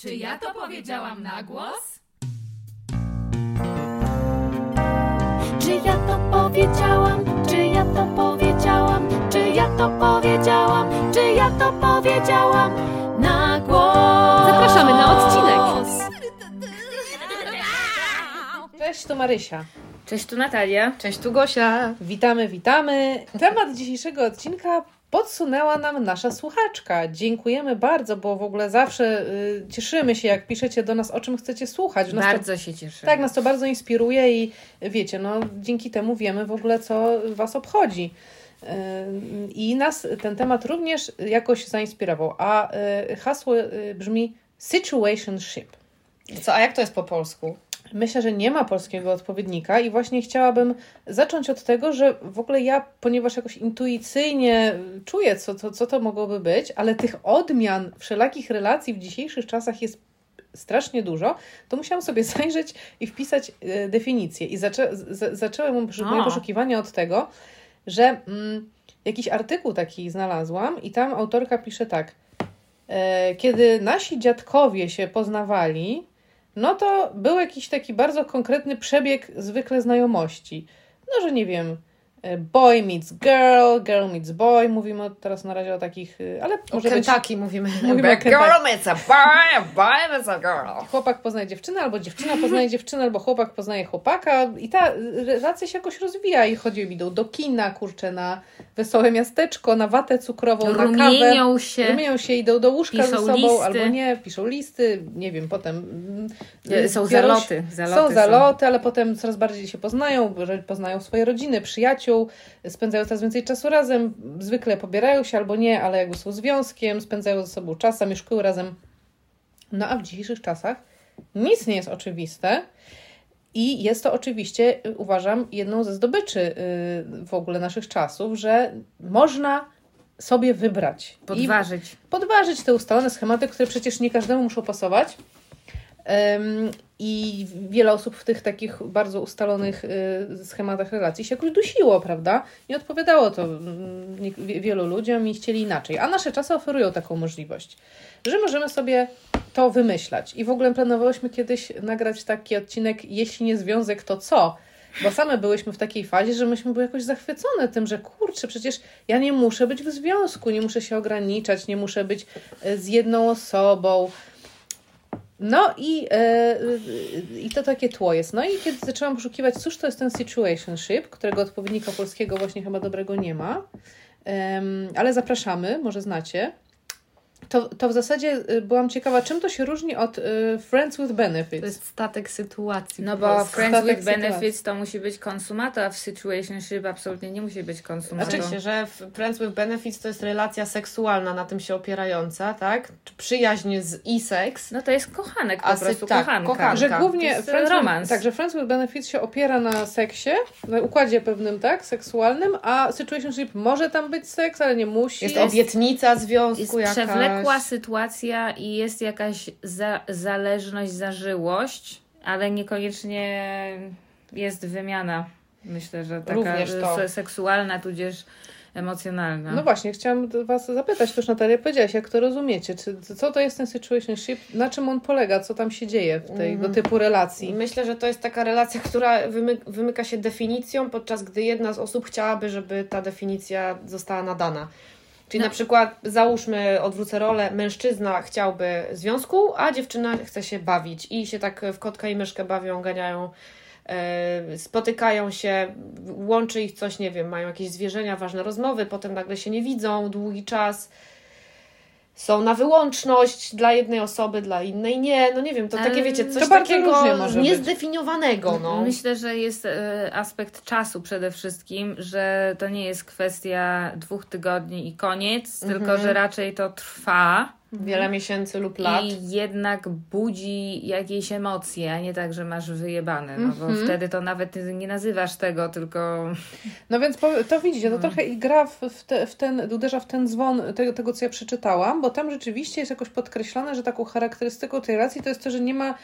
Czy ja to powiedziałam na głos? Czy ja to powiedziałam? Czy ja to powiedziałam? Czy ja to powiedziałam? Czy ja to powiedziałam na głos? Zapraszamy na odcinek. Cześć, tu Marysia. Cześć, tu Natalia. Cześć, tu Gosia. Witamy, witamy. Temat dzisiejszego odcinka podsunęła nam nasza słuchaczka. Dziękujemy bardzo, bo w ogóle zawsze y, cieszymy się, jak piszecie do nas, o czym chcecie słuchać. Nas Bardzo to, się cieszę. tak, nas to bardzo inspiruje i wiecie, no dzięki temu wiemy w ogóle, co Was obchodzi. Y, I nas ten temat również jakoś zainspirował. A y, hasło y, brzmi situationship. Co, a jak to jest po polsku? Myślę, że nie ma polskiego odpowiednika i właśnie chciałabym zacząć od tego, że w ogóle ja, ponieważ jakoś intuicyjnie czuję, co, co, co to mogłoby być, ale tych odmian wszelakich relacji w dzisiejszych czasach jest strasznie dużo, to musiałam sobie zajrzeć i wpisać e, definicję. I zaczę, z, zaczęłam moje O. poszukiwania od tego, że mm, jakiś artykuł taki znalazłam i tam autorka pisze tak. E, kiedy nasi dziadkowie się poznawali, no to był jakiś taki bardzo konkretny przebieg zwykle znajomości. No, że nie wiem, boy meets girl, girl meets boy, mówimy o- teraz na razie o takich, e, ale O może być Kentucky mówimy. Mówimy o Kentucky. Girl, it's a boy, a boy, it's a girl. chłopak poznaje dziewczynę, albo dziewczyna poznaje dziewczynę, albo chłopak poznaje chłopaka i ta relacja się jakoś rozwija i chodzi, idą do kina, kurczę, na wesołe miasteczko, na watę cukrową, na kawę. Rumienią się. Rumienią się, idą do łóżka ze sobą, listy. albo nie, piszą listy, nie wiem, potem... mm, E, są zaloty, zaloty są są. zaloty, ale potem coraz bardziej się poznają, poznają swoje rodziny, przyjaciół, spędzają coraz więcej czasu razem, zwykle pobierają się albo nie, ale jakby są związkiem, spędzają ze sobą czas, zamieszkują razem. No a w dzisiejszych czasach nic nie jest oczywiste. I jest to oczywiście, uważam, jedną ze zdobyczy y, w ogóle naszych czasów, że można sobie wybrać. I Podważyć. podważyć te ustalone schematy, które przecież nie każdemu muszą pasować. I wiele osób w tych takich bardzo ustalonych y, schematach relacji się jakoś dusiło, prawda? Nie odpowiadało to mm, wielu ludziom i chcieli inaczej. A nasze czasy oferują taką możliwość, że możemy sobie to wymyślać. I w ogóle planowałyśmy kiedyś nagrać taki odcinek, jeśli nie związek, to co? Bo same byłyśmy w takiej fazie, że myśmy były jakoś zachwycone tym, że kurczę, przecież ja nie muszę być w związku, nie muszę się ograniczać, nie muszę być e, z jedną osobą. No i, e, i to takie tło jest. No i kiedy zaczęłam poszukiwać, cóż to jest ten situationship, którego odpowiednika polskiego właśnie chyba dobrego nie ma, Em, ale zapraszamy, może znacie. To, to w zasadzie y, byłam ciekawa, czym to się różni od y, Friends with Benefits. To jest statek sytuacji. No bo friends Statek with sytuacji. benefits to musi być konsumator, a w situationship absolutnie nie musi być konsumator. Znaczy się, że Friends with Benefits to jest relacja seksualna, na tym się opierająca, tak? Przyjaźń z i seks. No to jest kochanek po A prostu, tak, kochanka. kochanka. Że głównie jest Friends romans. With, tak, że Friends with Benefits się opiera na seksie, na układzie pewnym, tak, seksualnym, a situationship może tam być seks, ale nie musi. Jest obietnica związku Jest jakaś. Przewlekła sytuacja i jest jakaś za, zależność, zażyłość, ale niekoniecznie jest wymiana. Myślę, że taka seksualna, tudzież emocjonalna. No właśnie, chciałam Was zapytać, to już Natalia powiedziałaś, jak to rozumiecie? Czy, co to jest ten situationship? Na czym on polega? Co tam się dzieje w tego Mhm. typu relacji? Myślę, że to jest taka relacja, która wymy- wymyka się definicją, podczas gdy jedna z osób chciałaby, żeby ta definicja została nadana. Czyli No. na przykład, załóżmy, odwrócę rolę, mężczyzna chciałby związku, a dziewczyna chce się bawić i się tak w kotka i myszkę bawią, ganiają, e, spotykają się, łączy ich coś, nie wiem, mają jakieś zwierzenia, ważne rozmowy, potem nagle się nie widzą długi czas. Są na wyłączność dla jednej osoby, dla innej nie. No nie wiem, to takie wiecie, coś takiego być. niezdefiniowanego. No. Myślę, że jest e, aspekt czasu przede wszystkim, że to nie jest kwestia dwóch tygodni i koniec, Mhm. tylko że raczej to trwa. Wiele miesięcy lub lat. I jednak budzi jakieś emocje, a nie tak, że masz wyjebane, no bo Mhm. wtedy to nawet nie nazywasz tego, tylko No więc to widzicie, to trochę i gra w, te, w ten, uderza w ten dzwon tego, tego, co ja przeczytałam, bo tam rzeczywiście jest jakoś podkreślone, że taką charakterystyką tej relacji to jest to, że nie ma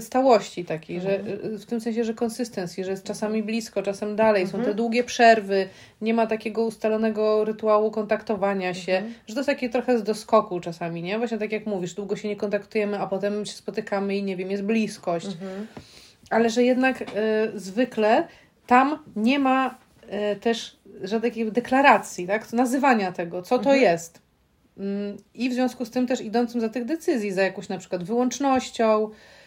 stałości takiej, że Mhm. y, w tym sensie, że konsystencji, że jest czasami blisko, czasem dalej, są Mhm. te długie przerwy, nie ma takiego ustalonego rytuału kontaktowania się, Mhm. że to jest takie trochę z doskoku czasami nie? Właśnie tak jak mówisz, długo się nie kontaktujemy, a potem się spotykamy i nie wiem, jest bliskość. Ale że jednak y, zwykle tam nie ma y, też żadnej deklaracji, tak? Nazywania tego, co to jest. Mm, I w związku z tym też idącym za tych decyzji, za jakąś na przykład wyłącznością, y,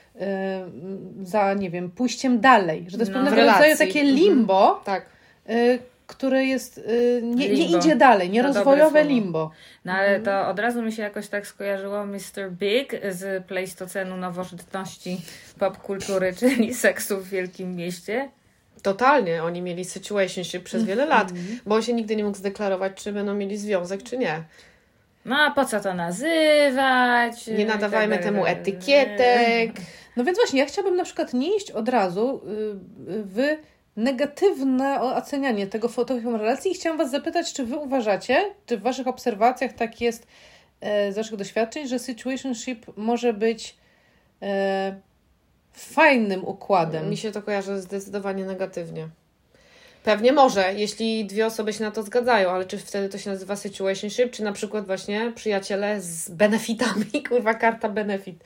za, nie wiem, pójściem dalej. Że to jest No, pewnego rodzaju takie Mhm. limbo, Tak. y, które jest, y, nie, nie idzie dalej, nierozwojowe słowo. limbo. No ale to od razu mi się jakoś tak skojarzyło Mr. Big z pleistocenu nowożytności popkultury, czyli seksu w wielkim mieście. Totalnie. Oni mieli situationship przez wiele lat, bo on się nigdy nie mógł zdeklarować, czy będą mieli związek, czy nie. No a po co to nazywać? Nie nadawajmy tak temu etykietek. No więc właśnie, ja chciałabym na przykład nie iść od razu y, w negatywne ocenianie tego fotografium relacji i chciałam Was zapytać, czy Wy uważacie, czy w Waszych obserwacjach tak jest e, z Waszych doświadczeń, że situationship może być e, fajnym układem? Mi się to kojarzy zdecydowanie negatywnie. Pewnie może, jeśli dwie osoby się na to zgadzają, ale czy wtedy to się nazywa situationship, czy na przykład właśnie przyjaciele z benefitami, kurwa karta benefit,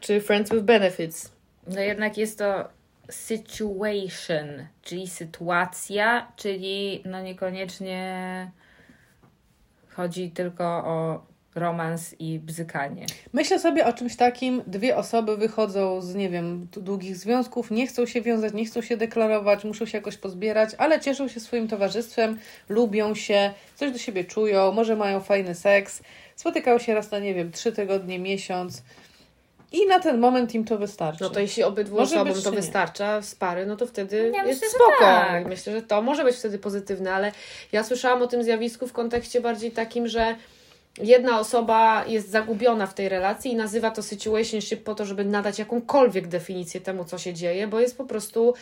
czy friends with benefits. No jednak jest to situation, czyli sytuacja, czyli no niekoniecznie chodzi tylko o romans i bzykanie. Myślę sobie o czymś takim, dwie osoby wychodzą z, nie wiem, długich związków, nie chcą się wiązać, nie chcą się deklarować, muszą się jakoś pozbierać, ale cieszą się swoim towarzystwem, lubią się, coś do siebie czują, może mają fajny seks, spotykają się raz na, nie wiem, trzy tygodnie, miesiąc i na ten moment im to wystarczy. No to jeśli obydwu Może osobom być, to wystarcza z pary, no to wtedy Ja jest myślę, że spoko. tak. Myślę, że to może być wtedy pozytywne, ale ja słyszałam o tym zjawisku w kontekście bardziej takim, że jedna osoba jest zagubiona w tej relacji i nazywa to situationship po to, żeby nadać jakąkolwiek definicję temu, co się dzieje, bo jest po prostu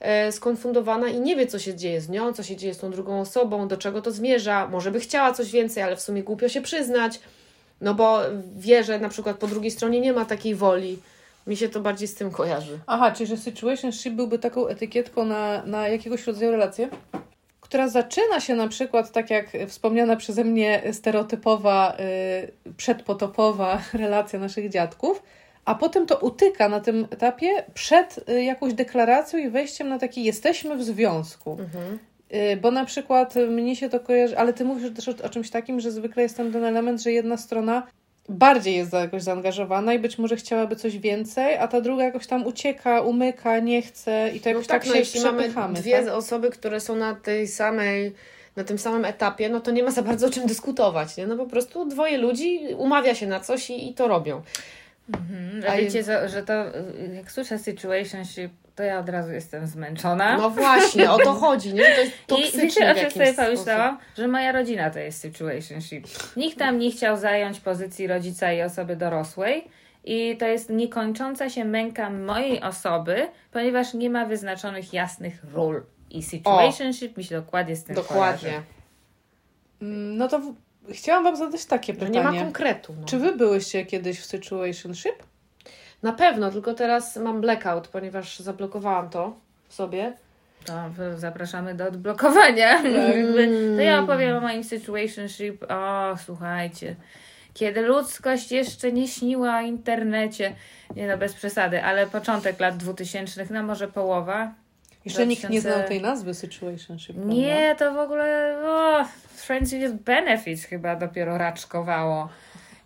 e, skonfundowana i nie wie, co się dzieje z nią, co się dzieje z tą drugą osobą, do czego to zmierza. Może by chciała coś więcej, ale w sumie głupio się przyznać, no bo wie, że na przykład po drugiej stronie nie ma takiej woli. Mi się to bardziej z tym kojarzy. Aha, czyli że situationship byłby taką etykietką na, na jakiegoś rodzaju relację, która zaczyna się na przykład, tak jak wspomniana przeze mnie stereotypowa, y, przedpotopowa relacja naszych dziadków, a potem to utyka na tym etapie przed y, jakąś deklaracją i wejściem na taki jesteśmy w związku. Y, Bo na przykład y, mnie się to kojarzy, ale ty mówisz też o, o czymś takim, że zwykle jest tam ten element, że jedna strona bardziej jest jakoś zaangażowana i być może chciałaby coś więcej, a ta druga jakoś tam ucieka, umyka, nie chce i to jakoś tak, no się jeśli mamy dwie tak? osoby, które są na tej samej, na tym samym etapie, no to nie ma za bardzo o czym dyskutować, nie? No po prostu dwoje ludzi umawia się na coś i, i to robią. Mhm. A wiecie, że, że to y, jak słyszę situationship, to ja od razu jestem zmęczona. No właśnie, o to chodzi, nie? To jest I toksyczne wiecie, o czym sobie pomyślałam? Że moja rodzina to jest situationship. Nikt tam nie chciał zająć pozycji rodzica i osoby dorosłej. I to jest niekończąca się męka mojej osoby, ponieważ nie ma wyznaczonych jasnych ról. I situationship mi się dokładnie z tym Dokładnie. kojarzy. Mm, No to. Chciałam Wam zadać takie Że pytanie. nie ma konkretu. No. Czy Wy byłyście kiedyś w situationship? Na pewno, tylko teraz mam blackout, ponieważ zablokowałam to w sobie. To zapraszamy do odblokowania. Jakby- To ja opowiem o moim situationship. O, słuchajcie. Kiedy ludzkość jeszcze nie śniła o internecie, nie no, bez przesady, ale początek lat 2000, no może połowa. Jeszcze nikt nie 2000 znał tej nazwy situationship. prawda? Nie, to w ogóle o, Friends with Benefits chyba dopiero raczkowało.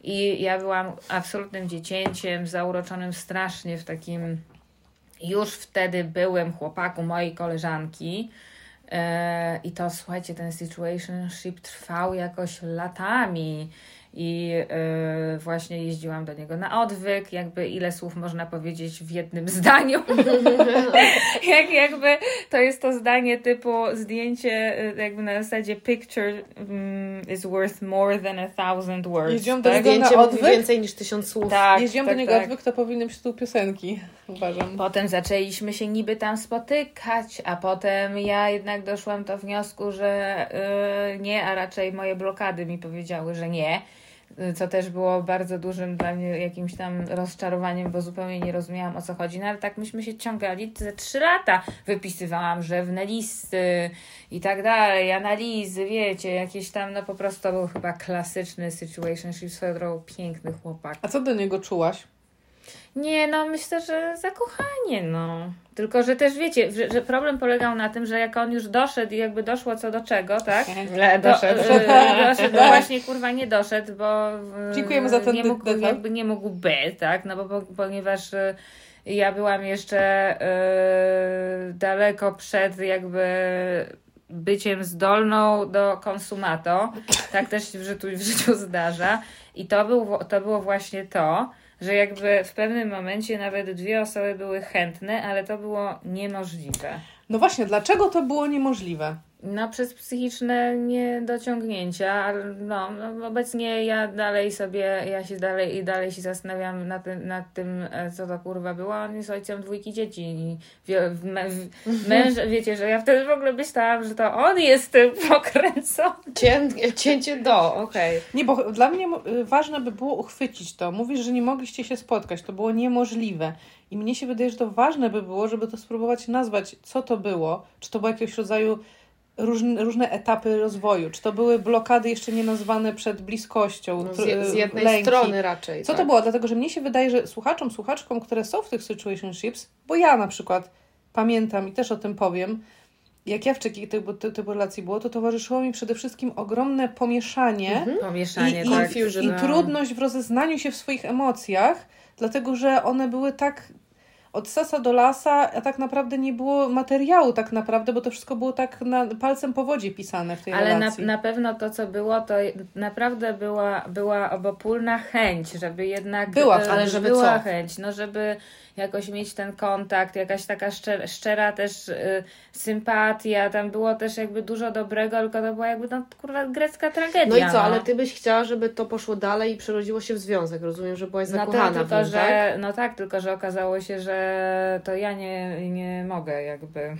I ja byłam absolutnym dziecięciem, zauroczonym strasznie w takim już wtedy byłem chłopaku mojej koleżanki. E, I to słuchajcie, ten situationship trwał jakoś latami. I e, właśnie jeździłam do niego na odwyk, jakby ile słów można powiedzieć w jednym zdaniu. Jak jakby to jest to zdanie typu zdjęcie y, jakby na zasadzie picture mm, is worth more than a thousand words. Jeździłam do tak? niego Zdjęcie na odwyk? więcej niż tysiąc słów. Tak, Jeździłam tak, do niego tak. odwyk, to powinien być tytuł piosenki, uważam. Potem zaczęliśmy się niby tam spotykać, a potem ja jednak doszłam do wniosku, że y, nie, a raczej moje blokady mi powiedziały, że nie. Co też było bardzo dużym dla mnie jakimś tam rozczarowaniem, bo zupełnie nie rozumiałam o co chodzi. No ale tak myśmy się ciągali ze trzy lata. Wypisywałam rzewne listy i tak dalej, analizy, wiecie, jakieś tam, no po prostu był chyba klasyczny situationship, swoją drogą piękny chłopak. A co do niego czułaś? Nie, no myślę, że zakochanie, no. Tylko, że też wiecie, że, że problem polegał na tym, że jak on już doszedł i jakby doszło co do czego, tak? Le, To, doszedł. e, doszedł, no właśnie kurwa nie doszedł, bo e, Dziękujemy za ten nie mógł, detal. jakby nie mógł być, tak? No bo po, ponieważ e, ja byłam jeszcze e, daleko przed jakby byciem zdolną do konsumato. Tak też się w życiu, w życiu zdarza. I to, był, to było właśnie to, że jakby w pewnym momencie nawet dwie osoby były chętne, ale to było niemożliwe. No właśnie, dlaczego to było niemożliwe? No, przez psychiczne niedociągnięcia, ale no, no, obecnie ja dalej sobie, ja się dalej i dalej się zastanawiam nad tym, nad tym, e, co to kurwa było. On jest ojcem dwójki dzieci i w- męż, wiecie, że ja wtedy w ogóle myślałam, że to on jest tym pokręcony. Cię, cięcie do, okej. Nie, bo dla mnie y, ważne by było uchwycić to. Mówisz, że nie mogliście się spotkać, to było niemożliwe. I mnie się wydaje, że to ważne by było, żeby to spróbować nazwać, co to było. Czy to było jakiegoś rodzaju różne, różne etapy rozwoju, czy to były blokady jeszcze nie nazwane przed bliskością, No, z, z jednej lęki. strony raczej. Co tak. to było? Dlatego, że mnie się wydaje, że słuchaczom, słuchaczkom, które są w tych situationships, bo ja na przykład pamiętam i też o tym powiem, jak ja w takiej typu, ty- typu relacji było, to towarzyszyło mi przede wszystkim ogromne pomieszanie Mhm. Pomieszanie, i, i, tak. confusion, i no. trudność w rozeznaniu się w swoich emocjach, dlatego że one były tak od sasa do lasa, a tak naprawdę nie było materiału tak naprawdę, bo to wszystko było tak na, palcem po wodzie pisane w tej Ale na, relacji. na pewno to, co było, to naprawdę była, była obopólna chęć, żeby jednak. Była, e, ale żeby była co? chęć, no żeby jakoś mieć ten kontakt, jakaś taka szczera, szczera też y, sympatia, tam było też jakby dużo dobrego, tylko to była jakby no, kurwa grecka tragedia. No i co, ale ty byś chciała, żeby to poszło dalej i przerodziło się w związek. Rozumiem, że byłaś No zakochana tak, w tylko nim, że, tak? no tak, tylko że okazało się, że to ja nie, nie mogę jakby.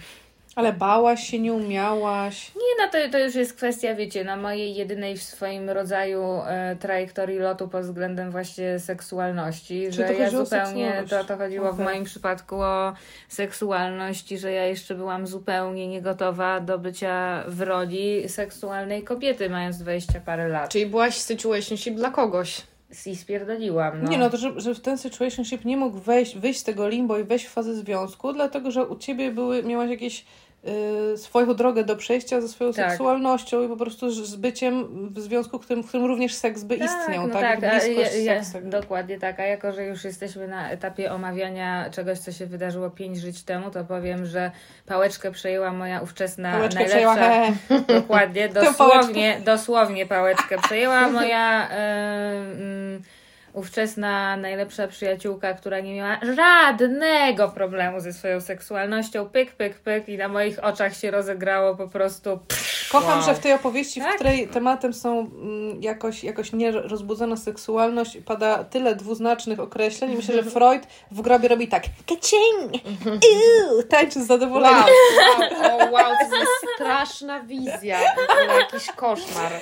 Ale bałaś się, nie umiałaś. Nie, no to, to już jest kwestia, wiecie, na mojej jedynej w swoim rodzaju e, trajektorii lotu pod względem właśnie seksualności, Czy to że ja zupełnie, to, to chodziło w Okej. moim przypadku o seksualność i że ja jeszcze byłam zupełnie niegotowa do bycia w roli seksualnej kobiety, mając 20 parę lat. Czyli byłaś situationship dla kogoś. I spierdoliłam, no. Nie no, to że, że w ten situationship nie mógł wejść, wyjść z tego limbo i wejść w fazę związku, dlatego że u ciebie były, miałaś jakieś swoją drogę do przejścia ze swoją Tak. seksualnością i po prostu z byciem w związku, w którym, w którym również seks by istniał, no tak? tak, a Bliskość ja, ja, z seksem. dokładnie tak. A jako, że już jesteśmy na etapie omawiania czegoś, co się wydarzyło pięć żyć temu, to powiem, że pałeczkę przejęła moja ówczesna Pałeczkę najlepsza... przejęła, Dokładnie, dosłownie, dosłownie pałeczkę przejęła moja e, mm, ówczesna najlepsza przyjaciółka, która nie miała żadnego problemu ze swoją seksualnością. Pyk, pyk, pyk i na moich oczach się rozegrało po prostu. Kocham, wow. że w tej opowieści, w Tak. której tematem są mm, jakoś, jakoś nierozbudzona seksualność, pada tyle dwuznacznych określeń. Myślę, że Freud w grobie robi tak kacing, tańczy z zadowoleniem. Wow, wow, wow, to jest straszna wizja. W jakiś koszmar.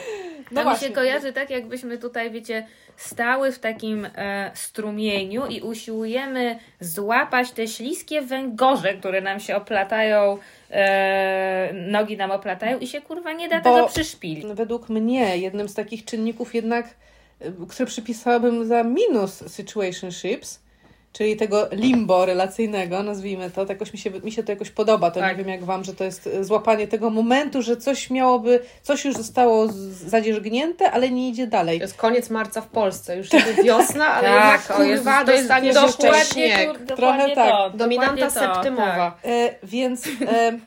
No to mi się kojarzy tak, jakbyśmy tutaj, wiecie, stały w takim e, strumieniu i usiłujemy złapać te śliskie węgorze, które nam się oplatają, e, nogi nam oplatają i się kurwa nie da Bo- tego przyszpilić. Według mnie jednym z takich czynników jednak, y, które przypisałabym za minus situationships, czyli tego limbo relacyjnego, nazwijmy to, to jakoś mi się, mi się to jakoś podoba, to Tak. nie wiem jak Wam, że to jest y, złapanie tego momentu, że coś miałoby, coś już zostało zadzierzgnięte, ale nie idzie dalej. To jest koniec marca w Polsce. Już niby wiosna, ale Tak, jednak kurwa to jest dostaniesz jeszcze dokładnie śnieg. tu- dokładnie Trochę tak. to, Dominanta to, septymowa. E, więc e,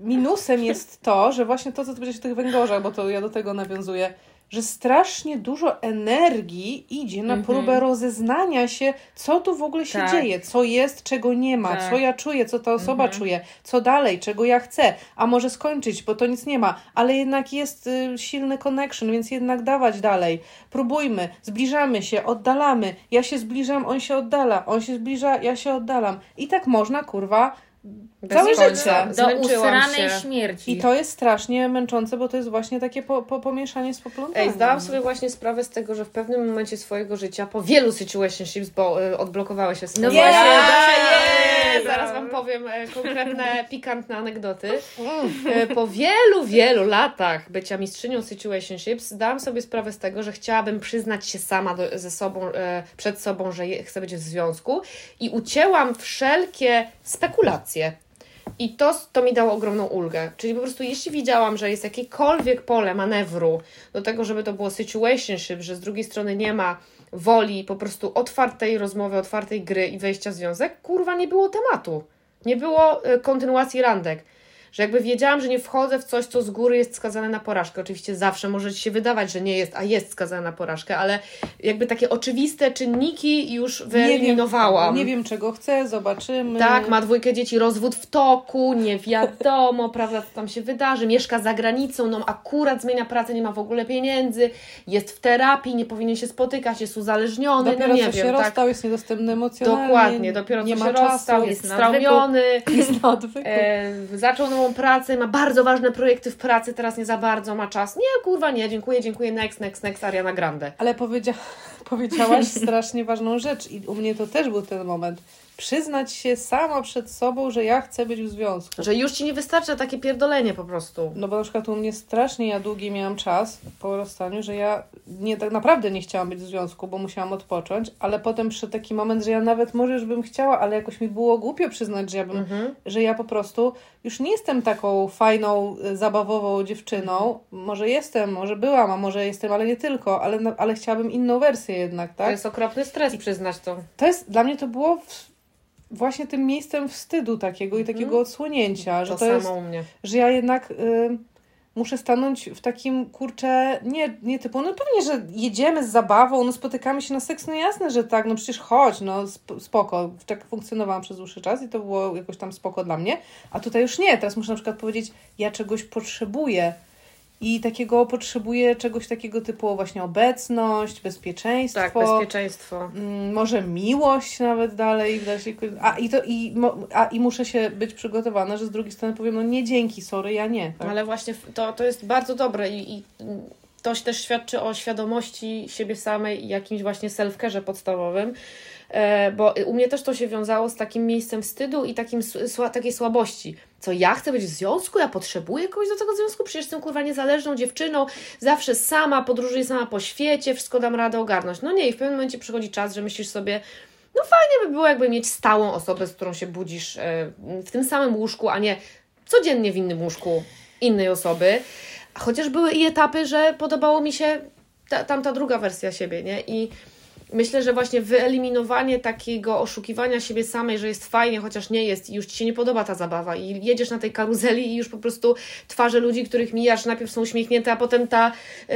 minusem jest to, że właśnie to, co ty powiedziałeś o tych węgorzach, bo to ja do tego nawiązuję, że strasznie dużo energii idzie na Mhm. próbę rozeznania się, co tu w ogóle się Tak. dzieje, co jest, czego nie ma, Tak. co ja czuję, co ta osoba Mhm. czuje, co dalej, czego ja chcę, a może skończyć, bo to nic nie ma, ale jednak jest y, silny connection, więc jednak dawać dalej. Próbujmy, zbliżamy się, oddalamy. Ja się zbliżam, on się oddala, on się zbliża, ja się oddalam. I tak można, kurwa, całe końca. życie. Do usranej się. śmierci. I to jest strasznie męczące, bo to jest właśnie takie po, po, pomieszanie z poplątaniem. Ej, zdałam sobie właśnie sprawę z tego, że w pewnym momencie swojego życia, po wielu situationships, bo y, odblokowałeś się z No tym. właśnie, Yeah! yeah! Zaraz Wam powiem e, konkretne, pikantne anegdoty. E, po wielu, wielu latach bycia mistrzynią situationships, zdałam sobie sprawę z tego, że chciałabym przyznać się sama do, ze sobą, e, przed sobą, że je, chcę być w związku i ucięłam wszelkie spekulacje. I to, to mi dało ogromną ulgę. Czyli po prostu, jeśli widziałam, że jest jakiekolwiek pole manewru do tego, żeby to było situationship, że z drugiej strony nie ma woli po prostu otwartej rozmowy, otwartej gry i wejścia w związek, kurwa, nie było tematu. Nie było y, kontynuacji randek. Że jakby wiedziałam, że nie wchodzę w coś, co z góry jest skazane na porażkę. Oczywiście zawsze może ci się wydawać, że nie jest, a jest skazane na porażkę, ale jakby takie oczywiste czynniki już wyeliminowałam. Nie wiem, czego chcę, zobaczymy. Tak, ma dwójkę dzieci, rozwód w toku, nie wiadomo, prawda, co tam się wydarzy, mieszka za granicą, no akurat zmienia pracę, nie ma w ogóle pieniędzy, jest w terapii, nie powinien się spotykać, jest uzależniony, Dopiero no nie co wiem, się tak. rozstał, jest niedostępny emocjonalnie. Dokładnie, dopiero nie co ma się czasu, rozstał, jest straumiony, jest na odwyku. e, zaczął nową pracę, ma bardzo ważne projekty w pracy, teraz nie za bardzo ma czas. Nie, kurwa, nie, dziękuję, dziękuję, next, next, next, Ariana Grande. Ale powiedzia powiedziałaś strasznie ważną rzecz i u mnie to też był ten moment. Przyznać się sama przed sobą, że ja chcę być w związku. Że już Ci nie wystarcza takie pierdolenie po prostu. No bo na przykład u mnie strasznie ja długi miałam czas po rozstaniu, że ja nie, tak naprawdę nie chciałam być w związku, bo musiałam odpocząć, ale potem przyszedł taki moment, że ja nawet może już bym chciała, ale jakoś mi było głupio przyznać, że ja bym, Mhm. że ja po prostu już nie jestem taką fajną, y, zabawową dziewczyną. Może jestem, może byłam, a może jestem, ale nie tylko, ale, ale chciałabym inną wersję jednak, tak? To jest okropny stres przyznać to. To jest, dla mnie to było w, właśnie tym miejscem wstydu takiego i takiego odsłonięcia, że To, jest, że ja jednak y, muszę stanąć w takim, kurczę, nie, nie typu, no pewnie, że jedziemy z zabawą, no spotykamy się na seks, no jasne, że tak, no przecież chodź, no sp- spoko, tak funkcjonowałam przez dłuższy czas i to było jakoś tam spoko dla mnie, a tutaj już nie, teraz muszę na przykład powiedzieć, ja czegoś potrzebuję, i takiego potrzebuję czegoś takiego typu właśnie obecność, bezpieczeństwo. Tak, bezpieczeństwo. Mm, może miłość nawet dalej a i to i, a i muszę się być przygotowana, że z drugiej strony powiem, no nie dzięki, sorry, ja nie. Tak? Ale właśnie to, to jest bardzo dobre i, i to też świadczy o świadomości siebie samej i jakimś właśnie self-care podstawowym. E, bo u mnie też to się wiązało z takim miejscem wstydu i takim, sła, takiej słabości. Co ja chcę być w związku? Ja potrzebuję kogoś do tego związku? Przecież jestem kurwa niezależną dziewczyną, zawsze sama, podróżuję sama po świecie, wszystko dam radę ogarnąć. No nie, i w pewnym momencie przychodzi czas, że myślisz sobie, no fajnie by było jakby mieć stałą osobę, z którą się budzisz e, w tym samym łóżku, a nie codziennie w innym łóżku innej osoby. Chociaż były i etapy, że podobało mi się ta, tamta druga wersja siebie, nie? I myślę, że właśnie wyeliminowanie takiego oszukiwania siebie samej, że jest fajnie, chociaż nie jest i już Ci się nie podoba ta zabawa i jedziesz na tej karuzeli i już po prostu twarze ludzi, których mijasz, najpierw są uśmiechnięte, a potem ta,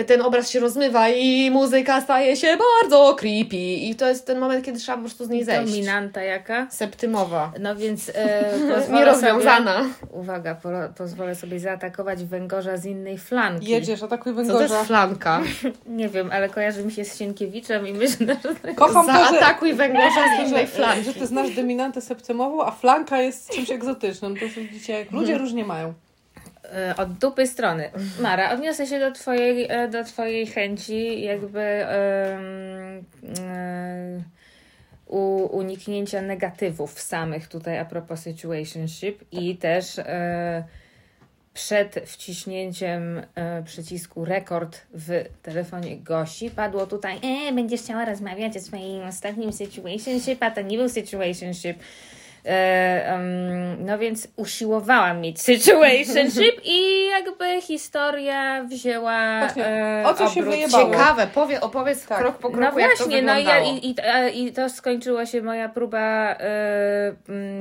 ten obraz się rozmywa i muzyka staje się bardzo creepy i to jest ten moment, kiedy trzeba po prostu z niej zejść. Dominanta jaka? Septymowa. No więc e, Nierozwiązana. Sobie, uwaga, po, pozwolę sobie zaatakować węgorza z innej flanki. Jedziesz, atakuj Co to węgorza. jest flanka? Nie wiem, ale kojarzy mi się z Sienkiewiczem i myślę, że Kocham to, że, Zaatakuj węgorza z innej że, flanki. że ty znasz dominantę septymową, a flanka jest czymś egzotycznym. To widzicie, jak ludzie różnie mają. E, od dupy strony. Mara, odniosę się do twojej, e, do twojej chęci jakby em, e, u, uniknięcia negatywów samych tutaj a propos situationship i też e, przed wciśnięciem e, przycisku rekord w telefonie Gosi padło tutaj e, będziesz chciała rozmawiać o swoim ostatnim situationship, a to nie był situationship. E, no więc usiłowałam mieć situationship i jakby historia wzięła Właśnie, e, o co się obrót. wyjebało? Ciekawe, powie, opowiedz Tak. krok po kroku, No jak to właśnie, no i, ja, i, i, i to skończyła się moja próba e,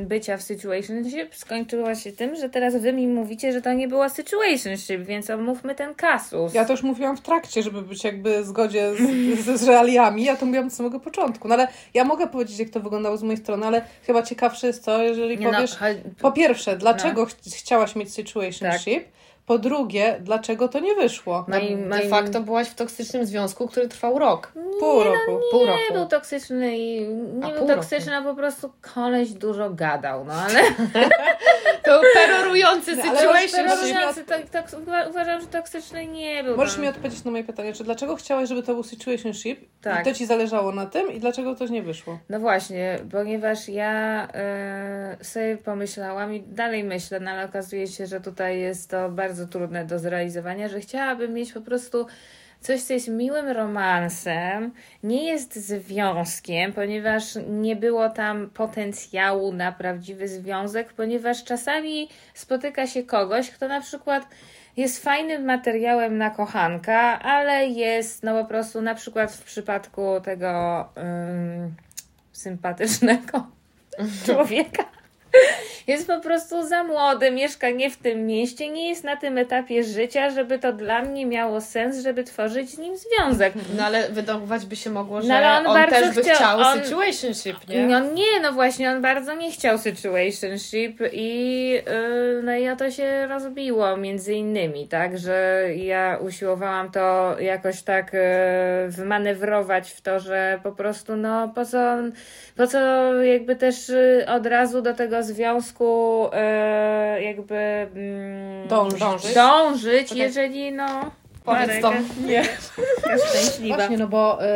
bycia w situationship, skończyła się tym, że teraz wy mi mówicie, że to nie była situationship, więc omówmy ten kasus. Ja to już mówiłam w trakcie, żeby być jakby w zgodzie z, z, z realiami. Ja to mówiłam od samego początku. No ale ja mogę powiedzieć, jak to wyglądało z mojej strony, ale chyba ciekawsze jest to, jeżeli Nie, no, powiesz... cho- Po pierwsze, dlaczego ch- chciałaś mieć situationship? Po drugie, dlaczego to nie wyszło? No i- De facto byłaś w toksycznym związku, który trwał rok. Pół roku. Pół Nie roku. był toksyczny i A, nie pół był toksyczny, a po prostu koleś dużo gadał, no ale To terrorujący No, situation. Terrorujący, to, to, uwa- uważam, że toksyczny nie był. Możesz no. mi odpowiedzieć na moje pytanie, czy dlaczego chciałaś, żeby to był situationship Tak. i to ci zależało na tym i dlaczego to nie wyszło? No właśnie, ponieważ ja e, sobie pomyślałam i dalej myślę, no ale okazuje się, że tutaj jest to bardzo trudne do zrealizowania, że chciałabym mieć po prostu coś, co jest miłym romansem, nie jest związkiem, ponieważ nie było tam potencjału na prawdziwy związek, ponieważ czasami spotyka się kogoś, kto na przykład jest fajnym materiałem na kochanka, ale jest no po prostu na przykład w przypadku tego ym, sympatycznego człowieka. Jest po prostu za młody, mieszka nie w tym mieście, nie jest na tym etapie życia, żeby to dla mnie miało sens, żeby tworzyć z nim związek. No ale wydawać by się mogło, że No, ale on, on bardzo też by chciał- chciał on- situationship, nie? No nie, no właśnie, on bardzo nie chciał situationship i yy, no i o to się rozbiło między innymi, tak, że ja usiłowałam to jakoś tak yy, wymanewrować w to, że po prostu no po co, po co jakby też yy, od razu do tego związku yy, jakby mm, Dążyć. Dążyć. dążyć jeżeli no Powiedz to. Nie. szczęśliwa. Właśnie, no bo y,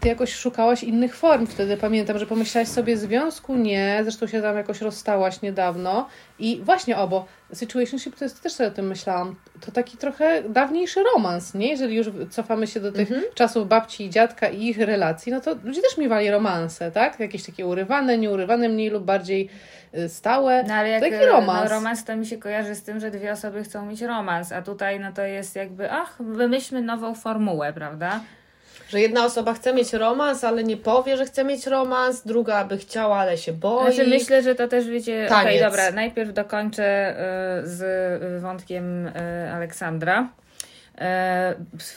ty jakoś szukałaś innych form wtedy. Pamiętam, że pomyślałaś sobie związku? Nie. Zresztą się tam jakoś rozstałaś niedawno. I właśnie, o, bo situationship to jest, też sobie o tym myślałam, to taki trochę dawniejszy romans, nie? Jeżeli już cofamy się do tych czasów babci i dziadka i ich relacji, no to ludzie też miewali romanse, tak? Jakieś takie urywane, nieurywane, mniej lub bardziej y, stałe. No ale jak Taki e, romans. No, romans to mi się kojarzy z tym, że dwie osoby chcą mieć romans, a tutaj no to jest jakby, ach, wymyślmy nową formułę, prawda? Że jedna osoba chce mieć romans, ale nie powie, że chce mieć romans, druga by chciała, ale się boi. Znaczy myślę, że to też wiecie, Taniec. okej, dobra, najpierw dokończę y, z y, wątkiem y, Aleksandra.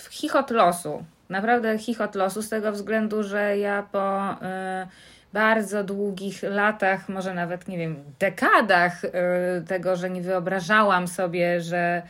Chichot losu. Naprawdę chichot losu z tego względu, że ja po y, bardzo długich latach, może nawet, nie wiem, dekadach tego, że nie wyobrażałam sobie, że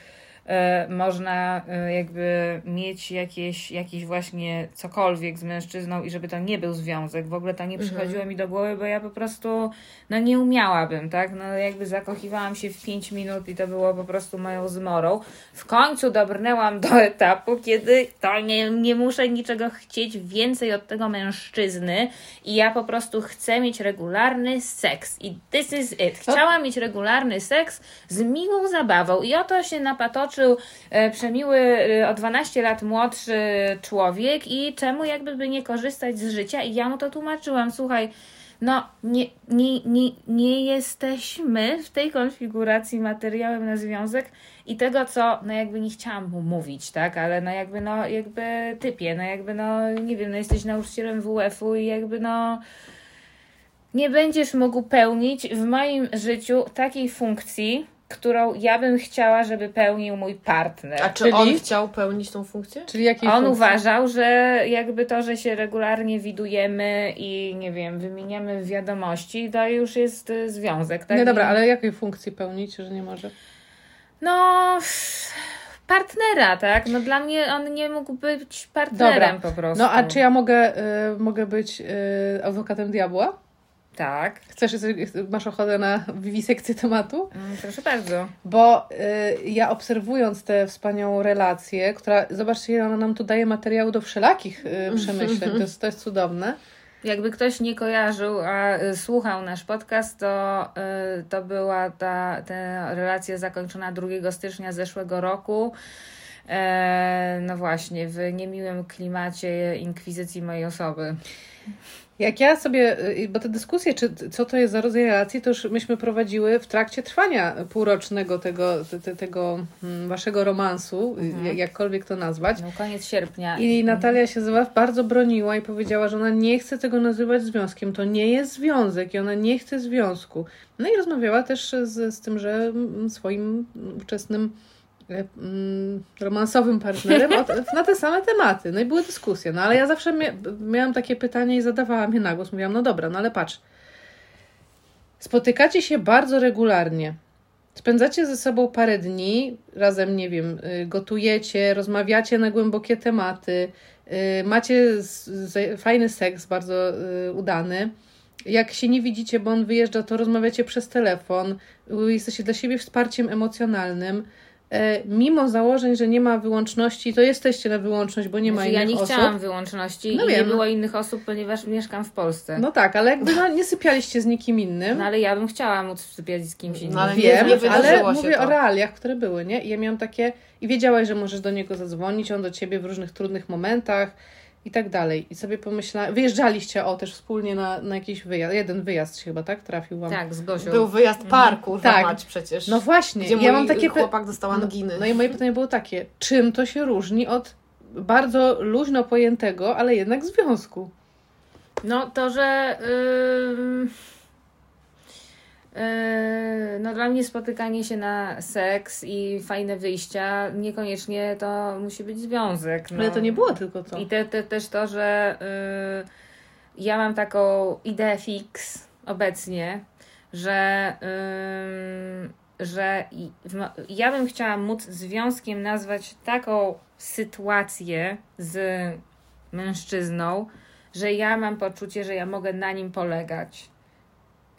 można e, jakby mieć jakieś, jakiś właśnie cokolwiek z mężczyzną i żeby to nie był związek. W ogóle to nie przychodziło mi do głowy, bo ja po prostu no nie umiałabym, tak? No jakby zakochiwałam się w 5 minut i to było po prostu moją zmorą. W końcu dobrnęłam do etapu, kiedy to nie, nie muszę niczego chcieć więcej od tego mężczyzny i ja po prostu chcę mieć regularny seks i this is it. Chciałam mieć regularny seks z miłą zabawą i oto się napatoczył e, przemiły e, o 12 lat młodszy człowiek i czemu jakby by nie korzystać z życia? I ja mu to tłumaczyłam, słuchaj, no nie, nie, nie, nie jesteśmy w tej konfiguracji materiałem na związek i tego, co no jakby nie chciałam mu mówić, tak, ale no jakby no jakby typie, no jakby no nie wiem, no jesteś nauczycielem WF-u i jakby no nie będziesz mógł pełnić w moim życiu takiej funkcji, którą ja bym chciała, żeby pełnił mój partner. A czy Czyli- on chciał pełnić tą funkcję? Czyli jakiej On funkcji? uważał, że jakby to, że się regularnie widujemy i nie wiem, wymieniamy wiadomości, to już jest y, związek, tak? Nie, dobra, ale jakiej funkcji pełnić, że nie może? No, partnera, tak? No dla mnie on nie mógł być partnerem Dobra. po prostu. No a czy ja mogę, y, mogę być y, adwokatem diabła? Tak, Chcesz, masz ochotę na wiwisekcję tematu? Mm, proszę bardzo. Bo y, ja obserwując tę wspaniałą relację, która, zobaczcie, ile ona nam tu daje materiału do wszelakich y, przemyśleń, to jest, to jest cudowne. Jakby ktoś nie kojarzył, a y, słuchał nasz podcast, to, y, to była ta, ta relacja zakończona 2 stycznia zeszłego roku. E, no właśnie, w niemiłym klimacie inkwizycji mojej osoby. Jak ja sobie, y, bo te dyskusje, czy co to jest za rodzaj relacji, to już myśmy prowadziły w trakcie trwania półrocznego tego, te, te, tego mm, waszego romansu, y, jakkolwiek to nazwać. No koniec sierpnia. I Natalia się bardzo broniła i powiedziała, że ona nie chce tego nazywać związkiem. To nie jest związek i ona nie chce związku. No i rozmawiała też z, z tym, że mm, swoim ówczesnym mm, romansowym partnerem na te same tematy. No i były dyskusje. No ale ja zawsze mia miałam takie pytanie i zadawałam je na głos. Mówiłam, no dobra, no ale patrz. Spotykacie się bardzo regularnie. spędzacie ze sobą parę dni, razem, nie wiem, y, gotujecie, rozmawiacie na głębokie tematy, y, macie fajny seks, bardzo y, udany. Jak się nie widzicie, bo on wyjeżdża, to rozmawiacie przez telefon, jesteście dla siebie wsparciem emocjonalnym. E, Mimo założeń, że nie ma wyłączności, to jesteście na wyłączność, bo nie ma Znaczy, innych ja nie osób. chciałam wyłączności No i nie wiem. było innych osób, ponieważ mieszkam w Polsce. No, No tak, ale jakby no, nie sypialiście z nikim innym. ale ja bym chciała móc sypiać z kimś innym. No, ale Wiem, nie ale mówię to. o realiach, które były, nie? I ja miałam takie... I wiedziałaś, że możesz do niego zadzwonić, on do ciebie w różnych trudnych momentach i tak dalej. I sobie pomyślałam... Wyjeżdżaliście, o, też wspólnie na, na jakiś wyjazd. Jeden wyjazd się chyba, tak? Trafił wam. Tak, z Gosią. Był wyjazd parku, Tak. tak. przecież. No właśnie. Gdzie ja mój mam takie... chłopak dostał anginy. No, no i moje pytanie było takie. Czym to się różni od bardzo luźno pojętego, ale jednak związku? No to, że yy, no dla mnie spotykanie się na seks i fajne wyjścia niekoniecznie to musi być związek. No. Ale to nie było tylko to. I te, te, też to, że y, ja mam taką ideę fix obecnie, że, ym, że ja bym chciała móc związkiem nazwać taką sytuację z mężczyzną, że ja mam poczucie, że ja mogę na nim polegać.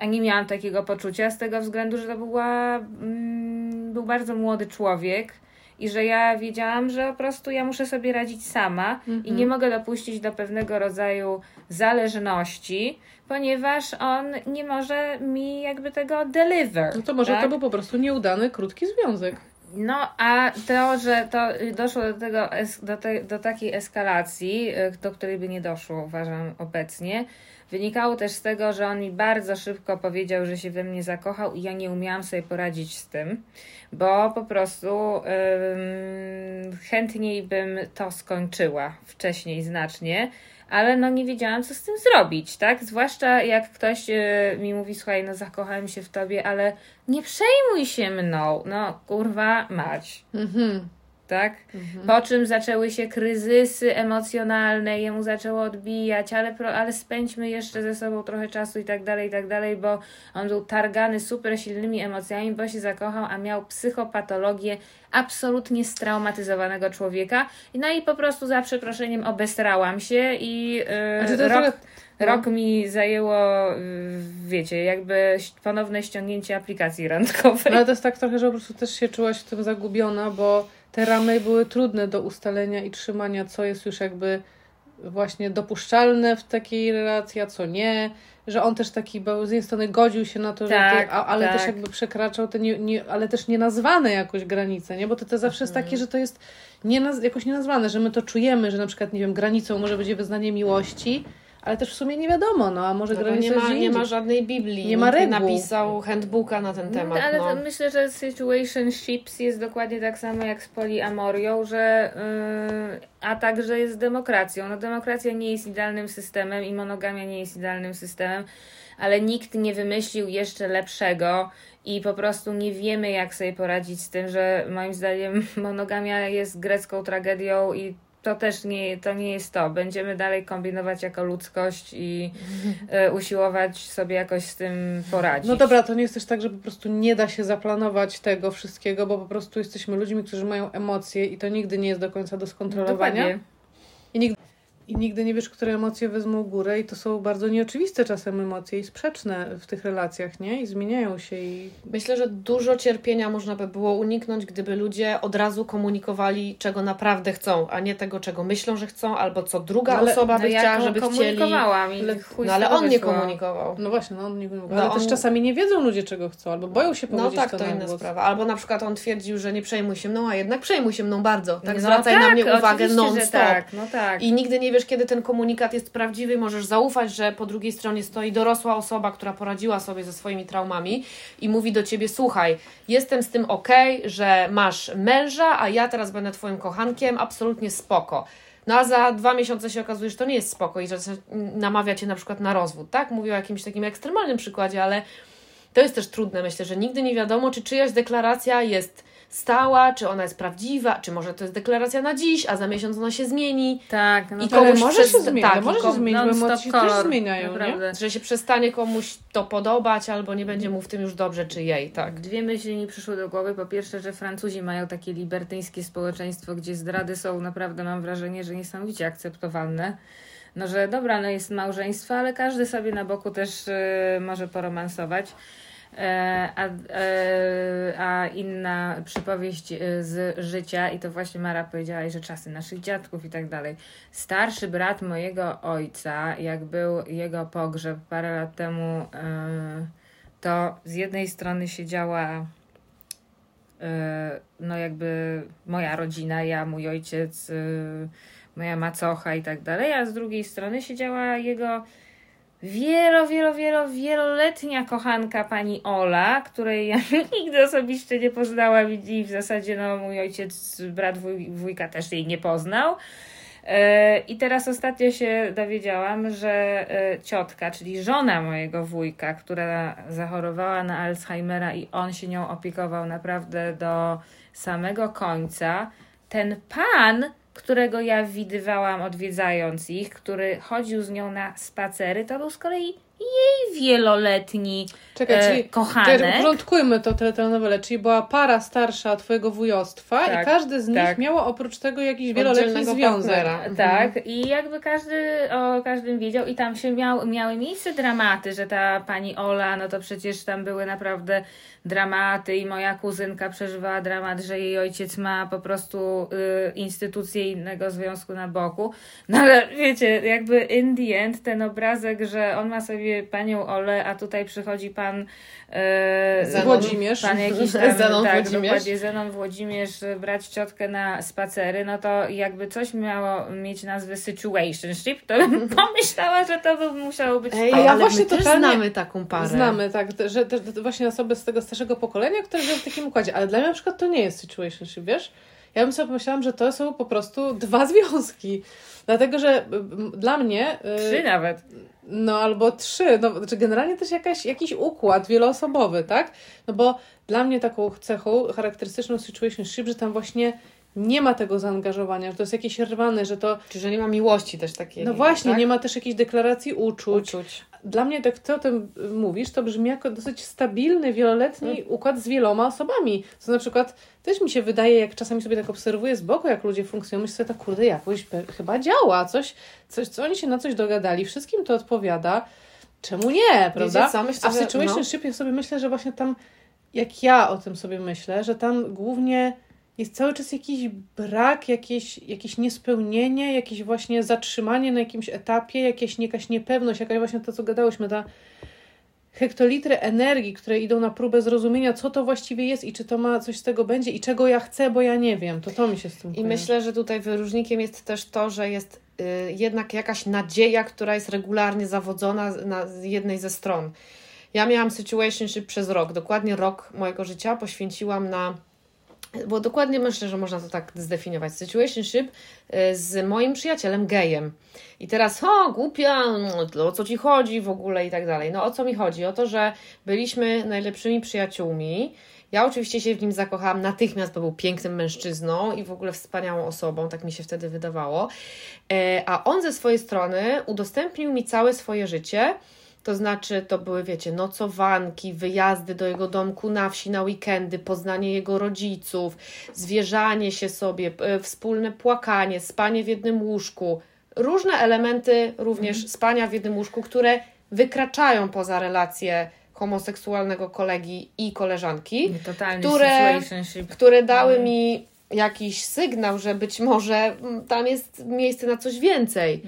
A nie miałam takiego poczucia z tego względu, że to była, mm, był bardzo młody człowiek i że ja wiedziałam, że po prostu ja muszę sobie radzić sama Mhm. i nie mogę dopuścić do pewnego rodzaju zależności, ponieważ on nie może mi jakby tego deliver. No to może tak? to był po prostu nieudany, krótki związek. No, a to, że to doszło do tego, do, te, do takiej eskalacji, y, do której by nie doszło, uważam, obecnie, wynikało też z tego, że on mi bardzo szybko powiedział, że się we mnie zakochał i ja nie umiałam sobie poradzić z tym, bo po prostu chętniej bym to skończyła wcześniej znacznie, ale no nie wiedziałam, co z tym zrobić, tak? Zwłaszcza jak ktoś y, mi mówi, słuchaj, no zakochałem się w tobie, ale nie przejmuj się mną. No, kurwa, mać, Mhm. Tak? Po czym zaczęły się kryzysy emocjonalne, jemu zaczęło odbijać, ale, pro, ale spędźmy jeszcze ze sobą trochę czasu i tak dalej, i tak dalej, bo on był targany super silnymi emocjami, bo się zakochał, a miał psychopatologię absolutnie straumatyzowanego człowieka. No i po prostu za przeproszeniem obesrałam się i yy, rok, trochę- no. rok mi zajęło, wiecie, jakby ponowne ściągnięcie aplikacji randkowej. No ale to jest tak trochę, że po prostu też się czułaś w tym zagubiona, bo te ramy były trudne do ustalenia i trzymania, co jest już jakby właśnie dopuszczalne w takiej relacji, a co nie. Że on też taki był, z jednej strony godził się na to, że Tak, ty, a, ale tak. też jakby przekraczał te, nie, nie, ale też nienazwane jakoś granice, nie? Bo to, to zawsze jest Mhm. takie, że to jest nienaz, jakoś nienazwane, że my to czujemy, że na przykład, nie wiem, granicą może być wyznanie miłości, ale też w sumie nie wiadomo, no a może No nie, ma, nie ma żadnej Biblii. Nie ma Nikt reguł. napisał handbooka na ten temat. No, ale no. to myślę, że situationships jest dokładnie tak samo jak z poliamorią, że yy, a także jest z demokracją. No demokracja nie jest idealnym systemem i monogamia nie jest idealnym systemem, ale nikt nie wymyślił jeszcze lepszego i po prostu nie wiemy jak sobie poradzić z tym, że moim zdaniem monogamia jest grecką tragedią i to też nie, to nie jest to. Będziemy dalej kombinować jako ludzkość i y, usiłować sobie jakoś z tym poradzić. No dobra, to nie jest też tak, że po prostu nie da się zaplanować tego wszystkiego, bo po prostu jesteśmy ludźmi, którzy mają emocje i to nigdy nie jest do końca do skontrolowania. Dokładnie. I nigdy, I nigdy nie wiesz, które emocje wezmą górę i to są bardzo nieoczywiste czasem emocje i sprzeczne w tych relacjach, nie? I zmieniają się i... Myślę, że dużo cierpienia można by było uniknąć, gdyby ludzie od razu komunikowali, czego naprawdę chcą, a nie tego, czego myślą, że chcą, albo co druga Ale- osoba by no chciała, ja żeby chcieli. Ale- No ale on nie komunikował. No właśnie, no on nie mówi. No Ale też on- czasami nie wiedzą ludzie, czego chcą, albo boją się No powiedzieć tak, to to na inna głos. sprawa. Albo na przykład on twierdził, że nie przejmuj się mną, a jednak przejmuj się mną bardzo. Tak, No zwracaj na tak, mnie uwagę non-stop. Tak, no tak. I nigdy nie wiesz, kiedy ten komunikat jest prawdziwy. Możesz zaufać, że po drugiej stronie stoi dorosła osoba, która poradziła sobie ze swoimi traumami i mówi do ciebie: Słuchaj, jestem z tym ok, że masz męża, a ja teraz będę twoim kochankiem, absolutnie spoko. No a za dwa miesiące się okazuje, że to nie jest spoko i że namawia cię na przykład na rozwód, tak? Mówię o jakimś takim ekstremalnym przykładzie, ale to jest też trudne. Myślę, że nigdy nie wiadomo, czy czyjaś deklaracja jest stała, czy ona jest prawdziwa, czy może to jest deklaracja na dziś, a za miesiąc ona się zmieni. Tak, no I Ale komuś może przez- się zmieni, tak, no może się zmienić, bo emocje też zmieniają, nie? Że się przestanie komuś to podobać, albo nie będzie mu w tym już dobrze, czy jej, tak. Dwie myśli mi przyszły do głowy. Po pierwsze, że Francuzi mają takie libertyńskie społeczeństwo, gdzie zdrady są naprawdę, mam wrażenie, że niesamowicie akceptowalne. No, że dobra, no jest małżeństwo, ale każdy sobie na boku też y, może poromansować. E, a, e, a inna przypowieść y, z życia, i to właśnie Mara powiedziała, że czasy naszych dziadków i tak dalej. Starszy brat mojego ojca, jak był jego pogrzeb parę lat temu, e, to z jednej strony siedziała e, no jakby moja rodzina, ja, mój ojciec, e, moja macocha i tak dalej, a z drugiej strony siedziała jego wielo, wielo, wielo, wieloletnia kochanka pani Ola, której ja nigdy osobiście nie poznałam i w zasadzie no mój ojciec, brat wuj, wujka też jej nie poznał. E, I teraz ostatnio się dowiedziałam, że e, ciotka, czyli żona mojego wujka, która zachorowała na Alzheimera i on się nią opiekował naprawdę do samego końca, ten pan, którego ja widywałam odwiedzając ich, który chodził z nią na spacery, to był z kolei jej wieloletni Czekaj, e, czyli kochanek. Czekaj, porządkujmy to tę telenowelę, czyli była para starsza twojego wujostwa Tak, i każdy z nich tak. miał oprócz tego jakiś wieloletni związek. partnera. Tak, i jakby każdy o każdym wiedział, i tam się miał, miały miejsce dramaty, że ta pani Ola, no to przecież tam były naprawdę dramaty, i moja kuzynka przeżywała dramat, że jej ojciec ma po prostu y, instytucję innego związku na boku. No ale wiecie, jakby in the end ten obrazek, że on ma sobie panią Olę, a tutaj przychodzi pan y, Zenon. Włodzimierz. Pan jakiś tam, Zenon tak, Włodzimierz. dokładnie Zenon Włodzimierz y, brać ciotkę na spacery, no to jakby coś miało mieć nazwę situationship, to bym pomyślała, że to by musiało być Ej, to. A ja właśnie totalnie- znamy taką parę. Znamy, tak, te- że też właśnie osoby z tego starszego pokolenia, które żyją w takim układzie, ale dla mnie na przykład to nie jest situationship, wiesz? Ja bym sobie pomyślałam, że to są po prostu dwa związki. Dlatego, że mm, dla mnie... y, Trzy nawet. No albo trzy, no, znaczy generalnie też jakaś, jakiś układ wieloosobowy, tak? No bo dla mnie taką cechą charakterystyczną situationship, że tam właśnie nie ma tego zaangażowania, że to jest jakieś rwane, że to, Czy że nie ma miłości też takiej. no właśnie, tak? nie ma też jakiejś deklaracji uczuć. uczuć. Dla mnie, tak ty o tym mówisz, to brzmi jako dosyć stabilny, wieloletni układ z wieloma osobami. Co na przykład też mi się wydaje, jak czasami sobie tak obserwuję z boku, jak ludzie funkcjonują, myślę sobie, to kurde, jakoś chyba działa, coś, coś, co oni się na coś dogadali, wszystkim to odpowiada. Czemu nie, prawda? co? Myślę, A w że- situationship ja sobie myślę, że właśnie tam, jak ja o tym sobie myślę, że tam głównie jest cały czas jakiś brak, jakieś, jakieś niespełnienie, jakieś właśnie zatrzymanie na jakimś etapie, jakieś, jakaś niepewność, jakaś właśnie to, co gadałyśmy, ta hektolitry energii, które idą na próbę zrozumienia, co to właściwie jest i czy to ma coś z tego będzie i czego ja chcę, bo ja nie wiem. To to mi się z tym I kojarzy. myślę, że tutaj wyróżnikiem jest też to, że jest y, jednak jakaś nadzieja, która jest regularnie zawodzona na jednej ze stron. Ja miałam situationship przez rok, dokładnie rok mojego życia poświęciłam na bo dokładnie myślę, że można to tak zdefiniować. Situationship y, z moim przyjacielem gejem. I teraz, o, głupia, no, o co ci chodzi w ogóle i tak dalej. No o co mi chodzi? O to, że byliśmy najlepszymi przyjaciółmi. Ja oczywiście się w nim zakochałam natychmiast, bo był pięknym mężczyzną i w ogóle wspaniałą osobą, tak mi się wtedy wydawało. E, A on ze swojej strony udostępnił mi całe swoje życie. To znaczy, to były, wiecie, nocowanki, wyjazdy do jego domku na wsi na weekendy, poznanie jego rodziców, zwierzanie się sobie, e, wspólne płakanie, spanie w jednym łóżku. Różne elementy również spania w jednym łóżku, które wykraczają poza relacje homoseksualnego kolegi i koleżanki Totalnie które- które dały mi jakiś sygnał, że być może mm, tam jest miejsce na coś więcej.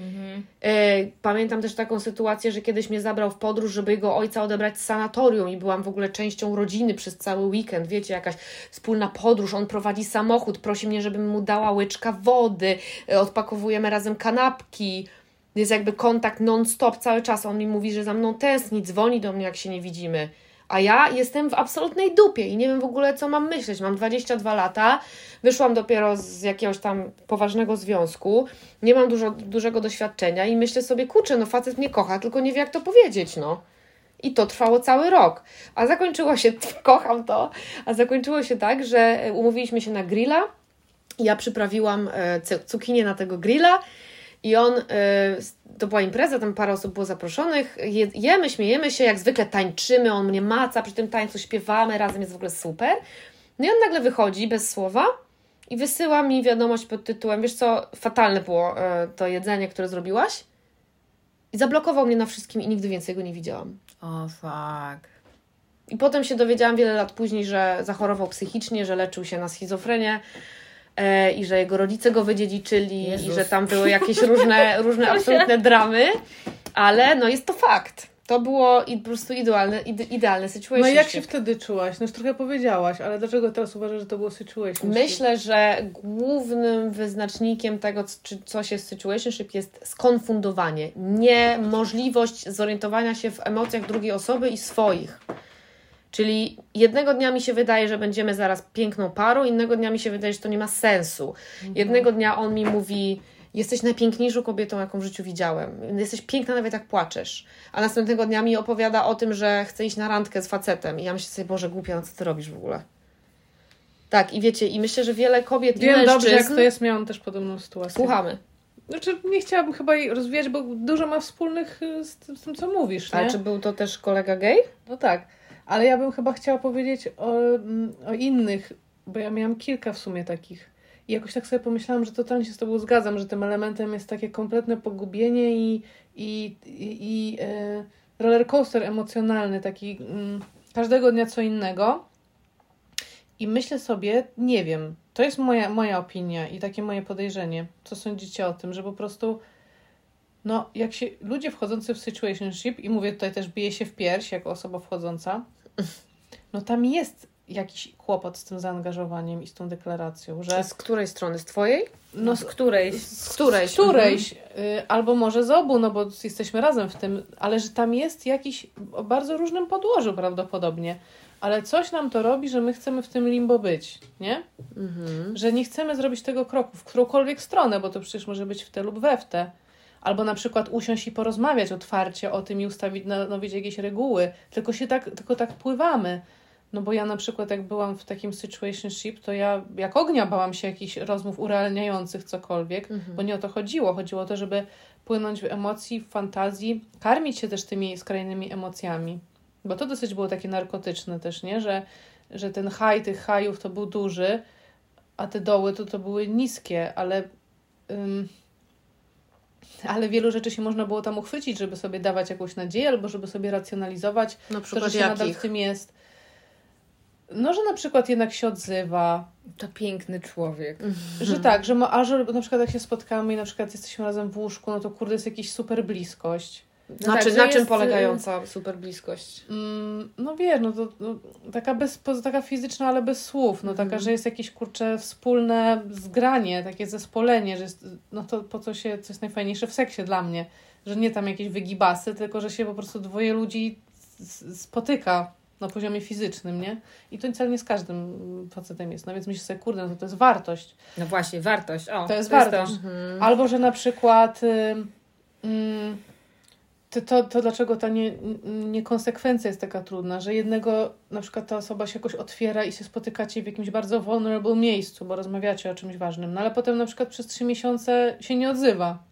E, Pamiętam też taką sytuację, że kiedyś mnie zabrał w podróż, żeby jego ojca odebrać z sanatorium i byłam w ogóle częścią rodziny przez cały weekend. Wiecie, jakaś wspólna podróż, on prowadzi samochód, prosi mnie, żebym mu dała łyczka wody, e, odpakowujemy razem kanapki. Jest jakby kontakt non-stop cały czas. On mi mówi, że za mną tęskni, dzwoni do mnie, jak się nie widzimy. A ja jestem w absolutnej dupie i nie wiem w ogóle, co mam myśleć. Mam 22 lata, wyszłam dopiero z jakiegoś tam poważnego związku, nie mam dużo, dużego doświadczenia i myślę sobie, kurczę, no facet mnie kocha, tylko nie wie, jak to powiedzieć, no. I to trwało cały rok. A zakończyło się, kocham to, a zakończyło się tak, że e, umówiliśmy się na grilla. Ja przyprawiłam e, cu- cukinię na tego grilla i on, e, to była impreza, tam parę osób było zaproszonych. Je, jemy, śmiejemy się, jak zwykle tańczymy, on mnie maca, przy tym tańcu śpiewamy, razem jest w ogóle super. No i on nagle wychodzi bez słowa i wysyła mi wiadomość pod tytułem: Wiesz co, fatalne było e, to jedzenie, które zrobiłaś. I zablokował mnie na wszystkim i nigdy więcej go nie widziałam. O, fuck. I potem się dowiedziałam wiele lat później, że zachorował psychicznie, że leczył się na schizofrenię i że jego rodzice go wydziedziczyli Jezus. i że tam były jakieś różne, różne absolutne dramy, ale no jest to fakt. To było i po prostu idealne, ide, idealne situation. No i jak się wtedy czułaś? No już trochę powiedziałaś, ale dlaczego teraz uważasz, że to było situation? Myślę, że głównym wyznacznikiem tego, czy coś jest situationship, jest skonfundowanie. Niemożliwość zorientowania się w emocjach drugiej osoby i swoich. Czyli jednego dnia mi się wydaje, że będziemy zaraz piękną parą, innego dnia mi się wydaje, że to nie ma sensu. Jednego dnia on mi mówi: Jesteś najpiękniejszą kobietą, jaką w życiu widziałem. Jesteś piękna, nawet jak płaczesz. A następnego dnia mi opowiada o tym, że chce iść na randkę z facetem. I ja myślę sobie: Boże, głupia, no co ty robisz w ogóle? Tak, i wiecie, i myślę, że wiele kobiet i Wiem mężczyzn... dobrze, jak to jest, miałam też podobną sytuację. Słuchamy. Znaczy, nie chciałabym chyba jej rozwijać, bo dużo ma wspólnych y, z, tym- co mówisz, nie? Ale czy był to też kolega gay? No tak, ale ja bym chyba chciała powiedzieć o, mm, o innych, bo ja miałam kilka w sumie takich. I jakoś tak sobie pomyślałam, że totalnie się z Tobą zgadzam, że tym elementem jest takie kompletne pogubienie i, i, i, i e, emocjonalny, taki mm, każdego dnia co innego. I myślę sobie, nie wiem, to jest moja, moja opinia i takie moje podejrzenie. Co sądzicie o tym, że po prostu no, jak się ludzie wchodzący w situationship, i mówię tutaj też bije się w pierś jako osoba wchodząca, no tam jest jakiś kłopot z tym zaangażowaniem i z tą deklaracją, że Z której strony? Z twojej? no, Z której? Z którejś. z którejś, y, albo może z obu, no bo jesteśmy razem w tym, ale że tam jest jakiś o bardzo różnym podłożu prawdopodobnie, ale coś nam to robi, że my chcemy w tym limbo być, nie? Mhm. Że nie chcemy zrobić tego kroku w którąkolwiek stronę, bo to przecież może być w te lub we w te. Albo na przykład usiąść i porozmawiać otwarcie o tym i ustawić stanowić jakieś reguły, tylko się tak, tylko tak pływamy. No bo ja na przykład jak byłam w takim situationship, to ja jak ognia bałam się jakichś rozmów urealniających cokolwiek, Mhm. bo nie o to chodziło. Chodziło o to, żeby płynąć w emocji, w fantazji, karmić się też tymi skrajnymi emocjami. Bo to dosyć było takie narkotyczne też, nie? Że, że ten haj tych hajów to był duży, a te doły to, to były niskie, ale, ym, ale wielu rzeczy się można było tam uchwycić, żeby sobie dawać jakąś nadzieję, albo żeby sobie racjonalizować Na to, przykład że się nadal w jakich? tym jest. No, że na przykład jednak się odzywa, To piękny człowiek. że tak, że ma, a że na przykład jak się spotkamy i na przykład jesteśmy razem w łóżku, no to kurde jest jakaś super bliskość. No na, tak, na czym jest, polegająca super bliskość? Mm, no wiesz, no to no, taka, bez, taka fizyczna, ale bez słów. No taka, że jest jakieś kurcze wspólne zgranie, takie zespolenie, że jest, no to po co się, co jest najfajniejsze w seksie dla mnie, że nie tam jakieś wygibasy, tylko że się po prostu dwoje ludzi spotyka na poziomie fizycznym, nie? I to wcale nie z każdym mm, facetem jest. No więc myślę sobie, kurde, no to, to jest wartość. No właśnie, wartość. O, To jest wartość. to. Mhm. Albo, że na przykład ym, ym, to, to, to dlaczego ta nie, niekonsekwencja jest taka trudna, że jednego na przykład ta osoba się jakoś otwiera i się spotykacie w jakimś bardzo vulnerable miejscu, bo rozmawiacie o czymś ważnym, no ale potem na przykład przez trzy miesiące się nie odzywa.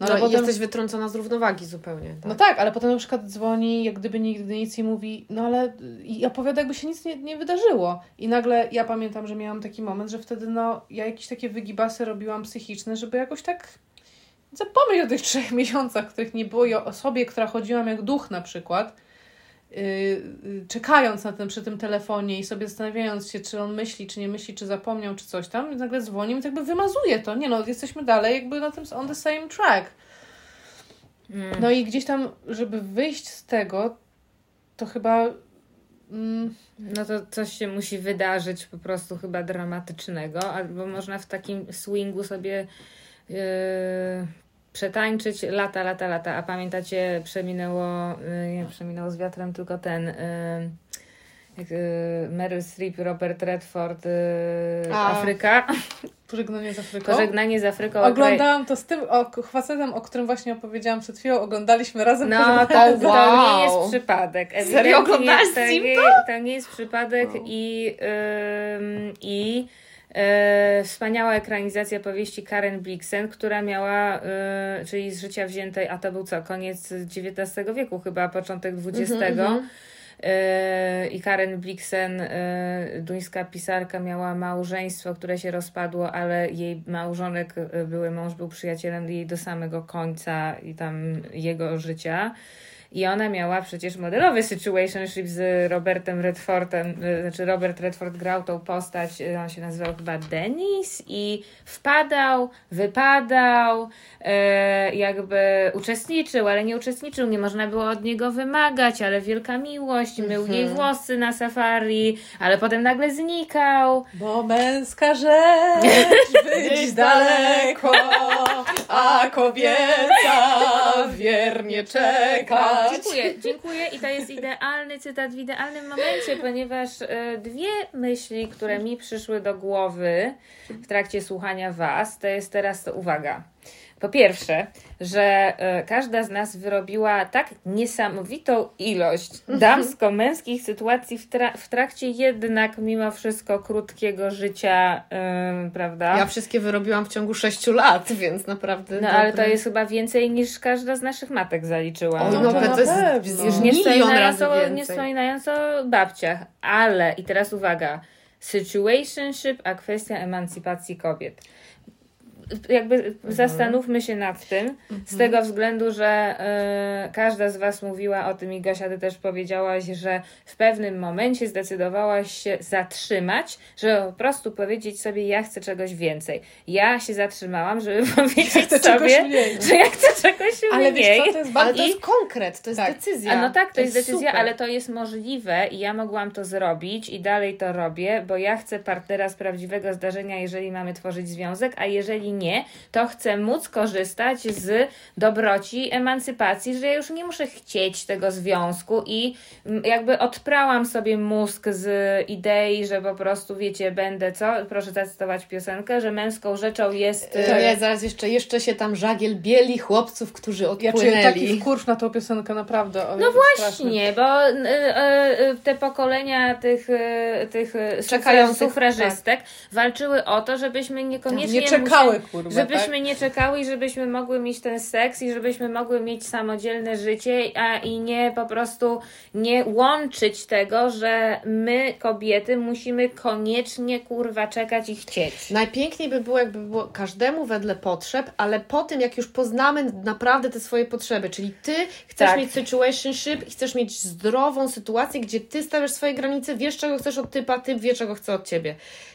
No, ale i potem, jesteś wytrącona z równowagi zupełnie. Tak? no tak, ale potem na przykład dzwoni, jak gdyby nigdy nic i mówi, no ale i opowiada, jakby się nic nie, nie wydarzyło. I nagle ja pamiętam, że miałam taki moment, że wtedy no, ja jakieś takie wygibasy robiłam psychiczne, żeby jakoś tak zapomnieć o tych trzech miesiącach, których nie było i o osobie, która chodziłam jak duch na przykład, yy, yy, czekając na ten, przy tym telefonie i sobie zastanawiając się, czy on myśli, czy nie myśli, czy zapomniał, czy coś tam, i nagle dzwoni i tak jakby wymazuje to. Nie no, jesteśmy dalej jakby na tym on the same track. Mm. No i gdzieś tam, żeby wyjść z tego, to chyba. Mm, No to coś się musi wydarzyć po prostu chyba dramatycznego, albo można w takim swingu sobie yy, przetańczyć lata, lata, lata. A pamiętacie, przeminęło, yy, nie przeminęło z wiatrem, tylko ten. Jak, y, Meryl Streep, Robert Redford, y, A. Afryka. Pożegnanie z Afryką. Pożegnanie z Afryką. Oglądałam to z tym o, facetem, o którym właśnie opowiedziałam przed chwilą. Oglądaliśmy razem No, to, z to Wow. nie jest przypadek. Serio Ewidentnie oglądałaś to, nie, to nie jest przypadek i, ym, i e, wspaniała ekranizacja powieści Karen Blixen, która miała, y, czyli z życia wziętej, a to był co, koniec XIX wieku chyba, początek XX. Y, I Karen Blixen, y, duńska pisarka, miała małżeństwo, które się rozpadło, ale jej małżonek, y, były mąż, był przyjacielem jej do samego końca i tam jego życia. I ona miała przecież modelowy situationship z Robertem Redfordem, y, znaczy Robert Redford grał tą postać, y, on się nazywał chyba Dennis i wpadał, wypadał, e, jakby uczestniczył, ale nie uczestniczył, nie można było od niego wymagać, ale wielka miłość, mył jej włosy na safari, ale potem nagle znikał. Bo męska rzecz być daleko, a kobieca wiernie Dziękuję, dziękuję i to jest idealny cytat w idealnym momencie, ponieważ e, dwie myśli, które mi przyszły do głowy w trakcie słuchania Was, to jest teraz to uwaga. Po pierwsze, że e, każda z nas wyrobiła tak niesamowitą ilość damsko-męskich sytuacji w, tra- w trakcie jednak mimo wszystko krótkiego życia, em, prawda? Ja wszystkie wyrobiłam w ciągu 6 lat, więc naprawdę. no ale to jest chyba więcej niż każda z naszych matek zaliczyła. O, No no, to to jest. Już milion nie wspominając, razy o, więcej. nie wspominając o babciach, ale i teraz uwaga, situationship, a kwestia emancypacji kobiet. Jakby Mhm. zastanówmy się nad tym, z tego względu, że e, każda z Was mówiła o tym i Gosia, Ty też powiedziałaś, że w pewnym momencie zdecydowałaś się zatrzymać, żeby po prostu powiedzieć sobie, ja chcę czegoś więcej. Ja się zatrzymałam, żeby powiedzieć czegoś sobie, że ja chcę czegoś Ale mniej. wiesz co, to jest Ale bardzo... to jest konkret, to jest Tak. decyzja. A no tak, to, jest, decyzja, super. ale to jest możliwe i ja mogłam to zrobić i dalej to robię, bo ja chcę partnera z prawdziwego zdarzenia, jeżeli mamy tworzyć związek, a jeżeli nie, to chcę móc korzystać z dobroci emancypacji, że ja już nie muszę chcieć tego związku i mm, jakby odprałam sobie mózg z idei, że po prostu, wiecie, będę co? Proszę zacytować piosenkę, że męską rzeczą jest... To ja zaraz jeszcze, jeszcze się tam żagiel bieli chłopców, którzy Ja odpłynęli. czuję taki wkurw na tą piosenkę, naprawdę. O, No straszny. Właśnie, bo y, y, y, te pokolenia tych, y, tych Czekających, sufrażystek walczyły o to, żebyśmy niekoniecznie Nie czekały, musieli- kurwa, żebyśmy tak? nie czekały i żebyśmy mogły mieć ten seks i żebyśmy mogły mieć samodzielne życie, a i nie po prostu nie łączyć tego, że my kobiety musimy koniecznie kurwa czekać i chcieć. Najpiękniej by było, jakby było każdemu wedle potrzeb, ale po tym, jak już poznamy naprawdę te swoje potrzeby, czyli ty chcesz Tak. mieć situationship i chcesz mieć zdrową sytuację, gdzie ty stawiasz swoje granice, wiesz, czego chcesz od typa, typ wie, czego chce od ciebie.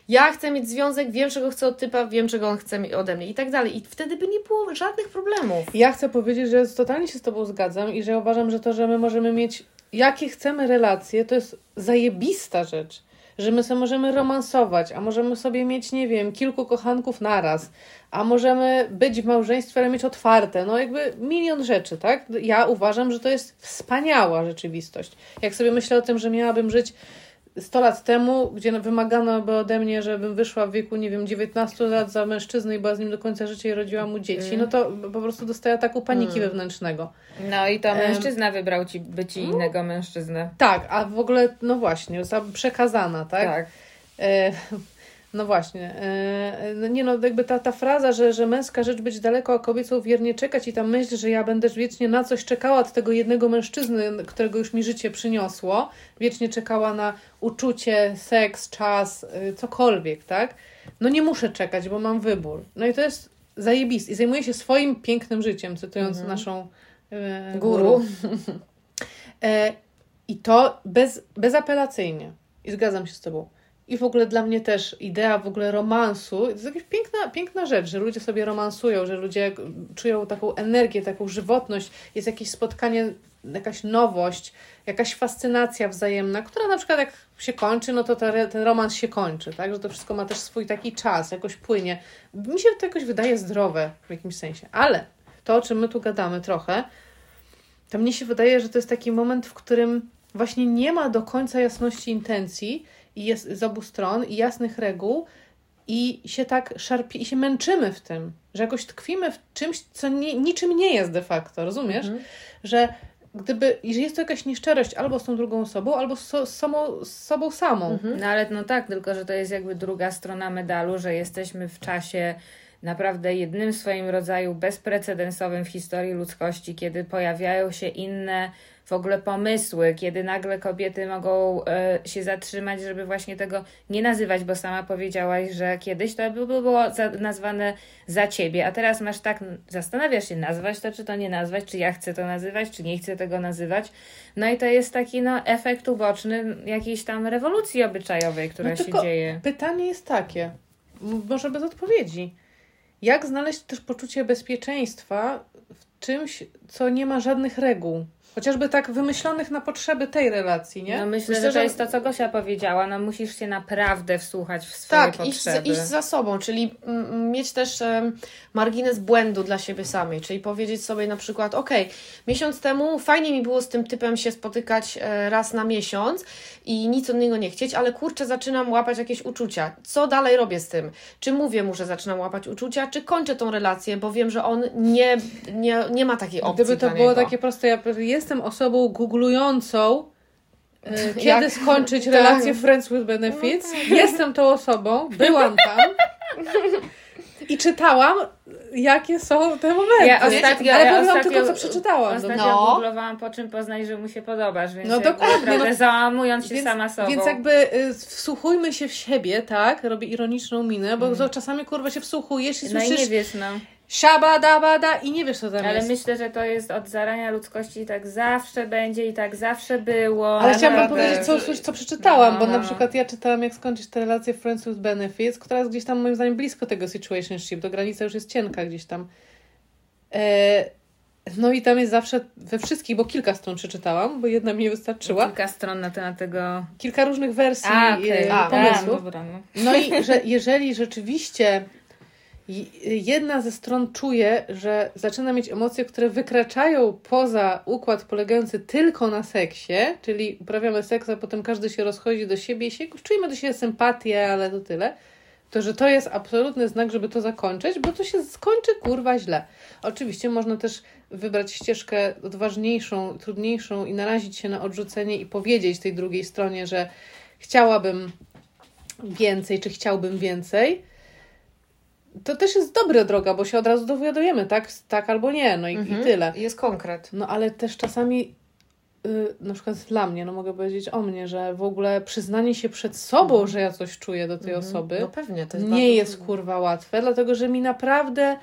Ja chcę mieć związek, wiem, czego chcę od typa, wiem, czego on chce mi- ode mnie i tak dalej. I wtedy by nie było żadnych problemów. Ja chcę powiedzieć, że totalnie się z Tobą zgadzam i że uważam, że to, że my możemy mieć jakie chcemy relacje, to jest zajebista rzecz. Że my sobie możemy romansować, a możemy sobie mieć, nie wiem, kilku kochanków naraz, a możemy być w małżeństwie, ale mieć otwarte. No jakby milion rzeczy, tak? Ja uważam, że to jest wspaniała rzeczywistość. Jak sobie myślę o tym, że miałabym żyć 100 lat temu, gdzie wymagano by ode mnie, żebym wyszła w wieku, nie wiem, 19 lat za mężczyznę i była z nim do końca życia i rodziła mu dzieci, no to po prostu dostaję ataku paniki wewnętrznego. No i to mężczyzna wybrał ci, by ci innego mężczyznę. Tak, a w ogóle, no właśnie, za przekazana, tak? tak. E, no właśnie. E, no nie no, jakby ta, ta fraza, że, że męska rzecz być daleko, a kobiecą wiernie czekać i ta myśl, że ja będę wiecznie na coś czekała od tego jednego mężczyzny, którego już mi życie przyniosło, wiecznie czekała na uczucie, seks, czas, y, cokolwiek, tak? No nie muszę czekać, bo mam wybór. No i to jest zajebiste. I zajmuję się swoim pięknym życiem, cytując naszą e, Guru. E, I to bez, bezapelacyjnie. I zgadzam się z Tobą. I w ogóle dla mnie też idea w ogóle romansu to jest jakaś piękna, piękna rzecz, że ludzie sobie romansują, że ludzie czują taką energię, taką żywotność, jest jakieś spotkanie, jakaś nowość, jakaś fascynacja wzajemna, która na przykład jak się kończy, no to ta, ten romans się kończy, tak? Że to wszystko ma też swój taki czas, jakoś płynie. Mi się to jakoś wydaje zdrowe w jakimś sensie. Ale to, o czym my tu gadamy trochę, to mnie się wydaje, że to jest taki moment, w którym właśnie nie ma do końca jasności intencji jest z obu stron i jasnych reguł i się tak szarpie i się męczymy w tym, że jakoś tkwimy w czymś, co nie, niczym nie jest de facto, rozumiesz? Że gdyby, że jest to jakaś nieszczerość albo z tą drugą osobą, albo z, so, samą, z sobą samą. No ale no tak, tylko że to jest jakby druga strona medalu, że jesteśmy w czasie naprawdę jednym w swoim rodzaju bezprecedensowym w historii ludzkości, kiedy pojawiają się inne w ogóle pomysły, kiedy nagle kobiety mogą e, się zatrzymać, żeby właśnie tego nie nazywać, bo sama powiedziałaś, że kiedyś to by było za, nazwane za ciebie, a teraz masz tak, zastanawiasz się, nazwać to, czy to nie nazwać, czy ja chcę to nazywać, czy nie chcę tego nazywać. No i to jest taki no, efekt uboczny jakiejś tam rewolucji obyczajowej, która No się dzieje. Pytanie jest takie, może bez odpowiedzi. Jak znaleźć też poczucie bezpieczeństwa w czymś, co nie ma żadnych reguł? Chociażby tak wymyślonych na potrzeby tej relacji, nie? No myślę, Myślę, że to że- jest to, co Gosia powiedziała. No musisz się naprawdę wsłuchać w swoje Tak, iść, potrzeby. iść za sobą, czyli mieć też em, margines błędu dla siebie samej, czyli powiedzieć sobie na przykład, ok, miesiąc temu fajnie mi było z tym typem się spotykać e, raz na miesiąc i nic innego nie chcieć, ale kurczę, zaczynam łapać jakieś uczucia. Co dalej robię z tym? Czy mówię mu, że zaczynam łapać uczucia, czy kończę tą relację, bo wiem, że on nie, nie, nie ma takiej opcji Gdyby to było niego. takie proste, ja jestem osobą googlującą, e, kiedy Jak- skończyć tak. relację Friends with Benefits. Jestem tą osobą, byłam tam i czytałam, jakie są te momenty. Ja ostatnio, Ale ja powiem ostatnio, tylko, co przeczytałam. Ostatnio No. googlowałam, po czym poznać, że mu się podobasz, więc No dokładnie, no. załamując się Więc, sama sobą. więc jakby y, wsłuchujmy się w siebie, tak? Robię ironiczną minę, bo to czasami kurwa się wsłuchujesz i Mm. no i słyszysz nie wiesz, no. Siaba, daba, da i nie wiesz co tam Ale jest. myślę, że to jest od zarania ludzkości i tak zawsze będzie i tak zawsze było. Ale chciałam wam powiedzieć, co, coś, co przeczytałam, No, bo no. na przykład ja czytałam, jak skończyć tę relację Friends with Benefits, która jest gdzieś tam moim zdaniem blisko tego situationship, to granica już jest cienka gdzieś tam. E, no i tam jest zawsze we wszystkich, bo kilka stron przeczytałam, bo jedna mi nie wystarczyła. Kilka stron na temat tego. Kilka różnych wersji A, e, A, pomysłów. A, dobra, no. No i że jeżeli rzeczywiście jedna ze stron czuje, że zaczyna mieć emocje, które wykraczają poza układ polegający tylko na seksie, czyli uprawiamy seks, a potem każdy się rozchodzi do siebie i się czujemy do siebie sympatię, ale to tyle, to że to jest absolutny znak, żeby to zakończyć, bo to się skończy kurwa źle. Oczywiście można też wybrać ścieżkę odważniejszą, trudniejszą i narazić się na odrzucenie i powiedzieć tej drugiej stronie, że chciałabym więcej, czy chciałbym więcej, to też jest dobra droga, bo się od razu dowiadujemy, tak, tak albo nie, no i, Mhm. i tyle. Jest konkret. No ale też czasami, y, na przykład dla mnie, no mogę powiedzieć o mnie, że w ogóle przyznanie się przed sobą, że ja coś czuję do tej osoby, No pewnie, to jest nie jest trudne. kurwa łatwe, dlatego że mi naprawdę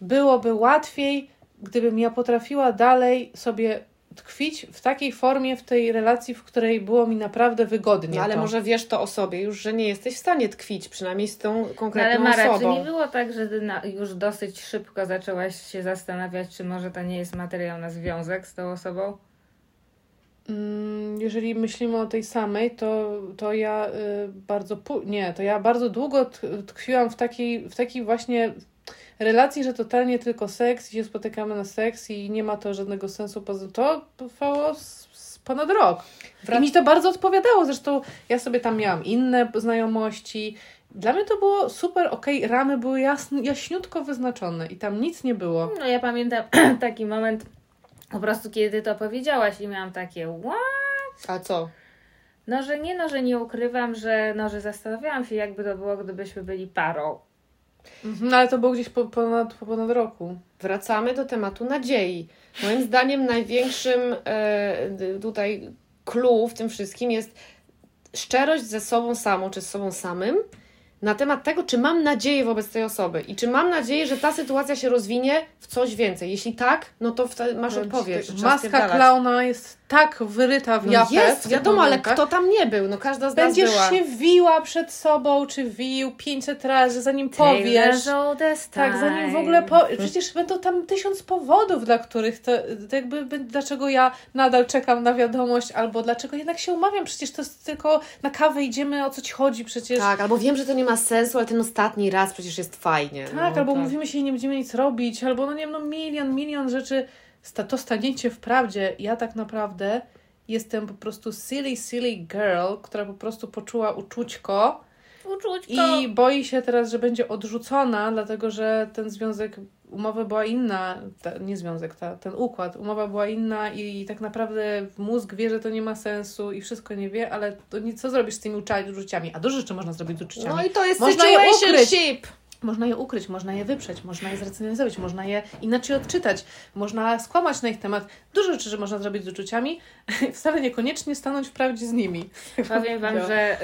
byłoby łatwiej, gdybym ja potrafiła dalej sobie tkwić w takiej formie, w tej relacji, w której było mi naprawdę wygodnie. No, ale to. może wiesz to o sobie już, że nie jesteś w stanie tkwić, przynajmniej z tą No, ale konkretną Mara, czy osobą. nie było tak, że ty na, już dosyć szybko zaczęłaś się zastanawiać, czy może to nie jest materiał na związek z tą osobą? Mm, Jeżeli myślimy o tej samej, to, to ja y, bardzo. Nie, to ja bardzo długo tkwiłam w takiej, w takiej właśnie relacji, że totalnie tylko seks i się spotykamy na seks i nie ma to żadnego sensu poza to trwało ponad rok. I mi to bardzo odpowiadało. Zresztą ja sobie tam miałam inne znajomości. Dla mnie to było super, okej, ramy były jasn, jaśniutko wyznaczone i tam nic nie było. No ja pamiętam taki moment, po prostu kiedy ty to powiedziałaś i miałam takie what? A co? No, że nie, no, że nie ukrywam, że, no, że zastanawiałam się, jakby to było, gdybyśmy byli parą. Mhm, ale to było gdzieś po, ponad, po ponad roku. Wracamy do tematu nadziei. Moim zdaniem największym e, tutaj clue w tym wszystkim jest szczerość ze sobą samą, czy z sobą samym na temat tego, czy mam nadzieję wobec tej osoby i czy mam nadzieję, że ta sytuacja się rozwinie w coś więcej. Jeśli tak, no to masz odpowiedź. Maska klauna jest tak wyryta w No japę. jest, wiadomo, ale kto tam nie był? No każda z nas Będziesz była. się wiła przed sobą, czy wił 500 razy, zanim powiesz. Tak, zanim w ogóle po... Przecież będą tam tysiąc powodów, dla których to, to jakby, by- dlaczego ja nadal czekam na wiadomość, albo dlaczego jednak się umawiam, przecież to jest tylko na kawę idziemy, o co ci chodzi przecież. Tak, albo wiem, że to nie ma sensu, ale ten ostatni raz przecież jest fajnie. Tak, no, albo tak. mówimy się i nie będziemy nic robić, albo no nie wiem, no milion, milion rzeczy. To staniecie w prawdzie. Ja tak naprawdę jestem po prostu silly, silly girl, która po prostu poczuła uczućko Uczućko. i boi się teraz, że będzie odrzucona, dlatego że ten związek, umowa była inna, ta, nie związek, ta, ten układ, umowa była inna i tak naprawdę mózg wie, że to nie ma sensu i wszystko nie wie, ale to nie, co zrobisz z tymi uczuciami? A dużo rzeczy można zrobić z uczuciami. No i to jest Można je ukryć. Można je ukryć, można je wyprzeć, można je zracjonalizować, można je inaczej odczytać, można skłamać na ich temat. Dużo rzeczy, że można zrobić z uczuciami, wcale niekoniecznie stanąć w prawdzie z nimi. Powiem Wam, No. że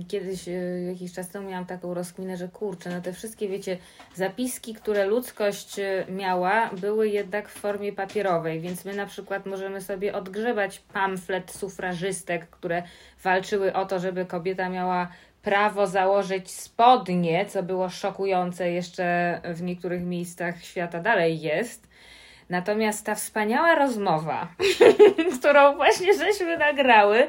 y, kiedyś, y, jakiś czas temu miałam taką rozkminę, że kurczę, no te wszystkie, wiecie, zapiski, które ludzkość y, miała, były jednak w formie papierowej, więc my na przykład możemy sobie odgrzebać pamflet sufrażystek, które walczyły o to, żeby kobieta miała prawo założyć spodnie, co było szokujące jeszcze w niektórych miejscach świata dalej jest. Natomiast ta wspaniała rozmowa, którą właśnie żeśmy nagrały,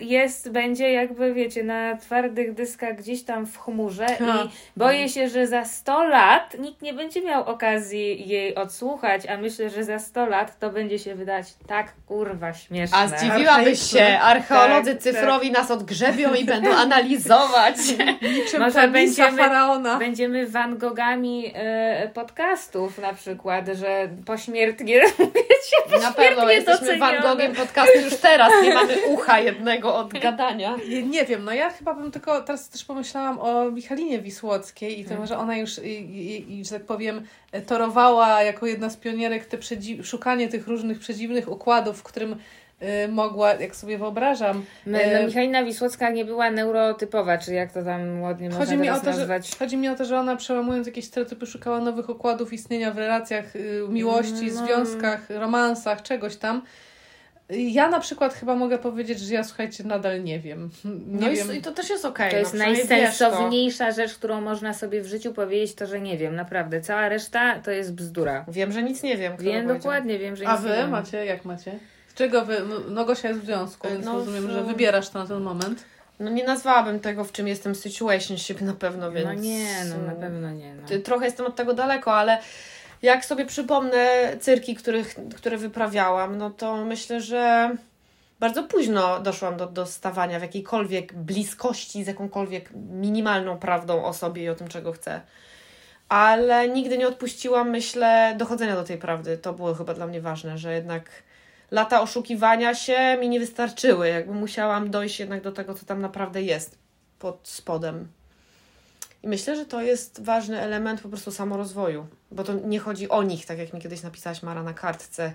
jest, będzie jakby, wiecie, na twardych dyskach gdzieś tam w chmurze i boję się, że za 100 lat nikt nie będzie miał okazji jej odsłuchać, a myślę, że za 100 lat to będzie się wydać tak kurwa śmieszne. A zdziwiłabyś się, archeolodzy Tak, cyfrowi nas odgrzebią i będą analizować. Niczym Może będziemy- faraona. Będziemy Van Gogami e, podcastów na przykład, że pośmiertnie Na pewno jesteśmy docenione. Van Gogiem podcastu już teraz, nie mamy ucha jednego od gadania. Nie, nie wiem, no ja chyba bym tylko teraz też pomyślałam o Michalinie Wisłockiej i Hmm. to, że ona już, i, i, i, że tak powiem, torowała jako jedna z pionierek te przedzi- szukanie tych różnych przedziwnych układów, w którym y, mogła, jak sobie wyobrażam. E, no, Michalina Wisłocka nie była neurotypowa, czy jak to tam ładnie można Chodzi mi, o to, że, nazwać. chodzi mi o to, że ona przełamując jakieś stereotypy szukała nowych układów istnienia w relacjach, y, miłości, No. związkach, romansach, czegoś tam. Ja na przykład chyba mogę powiedzieć, że ja słuchajcie, nadal nie wiem. Nie No i, wiem. i to też jest okej. To jest no, najsensowniejsza rzecz, którą można sobie w życiu powiedzieć, to że nie wiem, naprawdę. Cała reszta to jest bzdura. Wiem, że nic nie wiem. Wiem dokładnie, wiem, że A nic nie wy wiem. macie, jak macie? Z czego wy, no, no Gosia jest w związku, więc No, rozumiem, w- że wybierasz to na ten moment. No nie nazwałabym tego, w czym jestem situationship na pewno, więc... No nie, no na pewno nie. No. Trochę jestem od tego daleko, ale jak sobie przypomnę cyrki, których, które wyprawiałam, no to myślę, że bardzo późno doszłam do, do stawania w jakiejkolwiek bliskości z jakąkolwiek minimalną prawdą o sobie i o tym, czego chcę. Ale nigdy nie odpuściłam, myślę, dochodzenia do tej prawdy. To było chyba dla mnie ważne, że jednak lata oszukiwania się mi nie wystarczyły. Jakby musiałam dojść jednak do tego, co tam naprawdę jest pod spodem. I myślę, że to jest ważny element po prostu samorozwoju, bo to nie chodzi o nich, tak jak mi kiedyś napisałaś Mara na kartce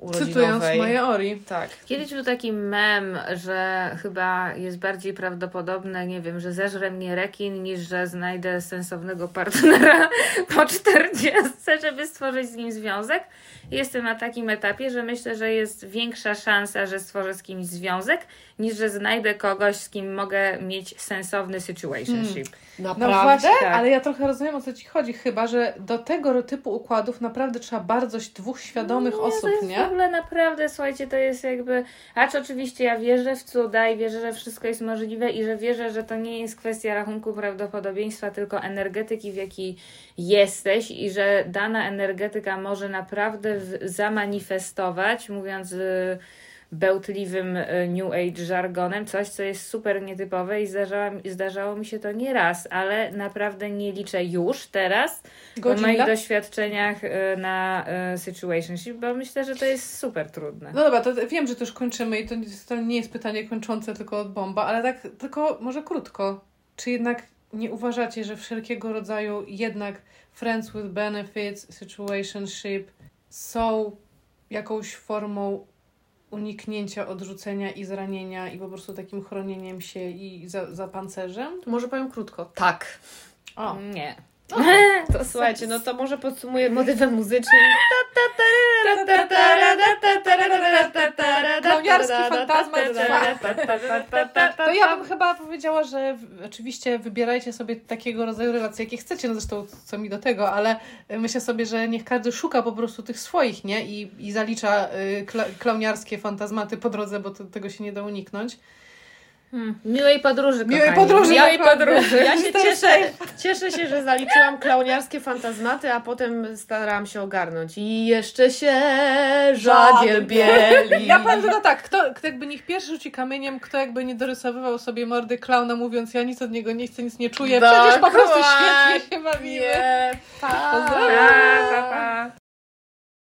urodzinowej. moje Ori. Tak. Kiedyś był taki mem, że chyba jest bardziej prawdopodobne, nie wiem, że zeżre mnie rekin, niż że znajdę sensownego partnera po 40, żeby stworzyć z nim związek. Jestem na takim etapie, że myślę, że jest większa szansa, że stworzę z kimś związek, niż że znajdę kogoś, z kim mogę mieć sensowny situationship. No Naprawdę? właśnie, Tak. ale ja trochę rozumiem o co ci chodzi, chyba, że do tego typu układów naprawdę trzeba bardzo dwóch świadomych Nie, osób, jest w nie? Ogóle naprawdę, słuchajcie, to jest jakby. Acz oczywiście ja wierzę w cuda i wierzę, że wszystko jest możliwe i że wierzę, że to nie jest kwestia rachunku prawdopodobieństwa, tylko energetyki, w jakiej jesteś i że dana energetyka może naprawdę w- zamanifestować, mówiąc. y, bełtliwym y, New Age żargonem, coś, co jest super nietypowe i zdarzało, zdarzało mi się to nie raz, ale naprawdę nie liczę już teraz po Godzin moich doświadczeniach y, na y, situationship, bo myślę, że to jest super trudne. No dobra, to wiem, że to już kończymy i to, to nie jest pytanie kończące tylko od bomba, ale tak tylko może krótko. Czy jednak nie uważacie, że wszelkiego rodzaju jednak friends with benefits, situationship są jakąś formą uniknięcia odrzucenia i zranienia i po prostu takim chronieniem się i za, za pancerzem? Może powiem krótko. Tak. O, Nie. To słuchajcie, no to może podsumuję motywem muzycznym. Klauniarski fantazmat To ja bym chyba powiedziała, że oczywiście wybierajcie sobie takiego rodzaju relacje, jakie chcecie, no zresztą co mi do tego, ale myślę sobie, że niech każdy szuka po prostu tych swoich, nie? I, i zalicza y, kla, klauniarskie fantazmaty po drodze, bo to, tego się nie da uniknąć. Hmm. Miłej podróży, Miłej kochani. podróży, Miłej podróży. Ja się cieszę, cieszę się, że zaliczyłam klauniarskie fantazmaty, a potem starałam się ogarnąć. I jeszcze się żagiel bieli. Ja powiem tylko tak, kto, kto jakby niech pierwszy rzuci kamieniem, kto jakby nie dorysowywał sobie mordy klauna, mówiąc ja nic od niego nie chcę, nic nie czuję. Przecież po prostu świetnie się bawimy. Nie, pa. Pa, pa, pa.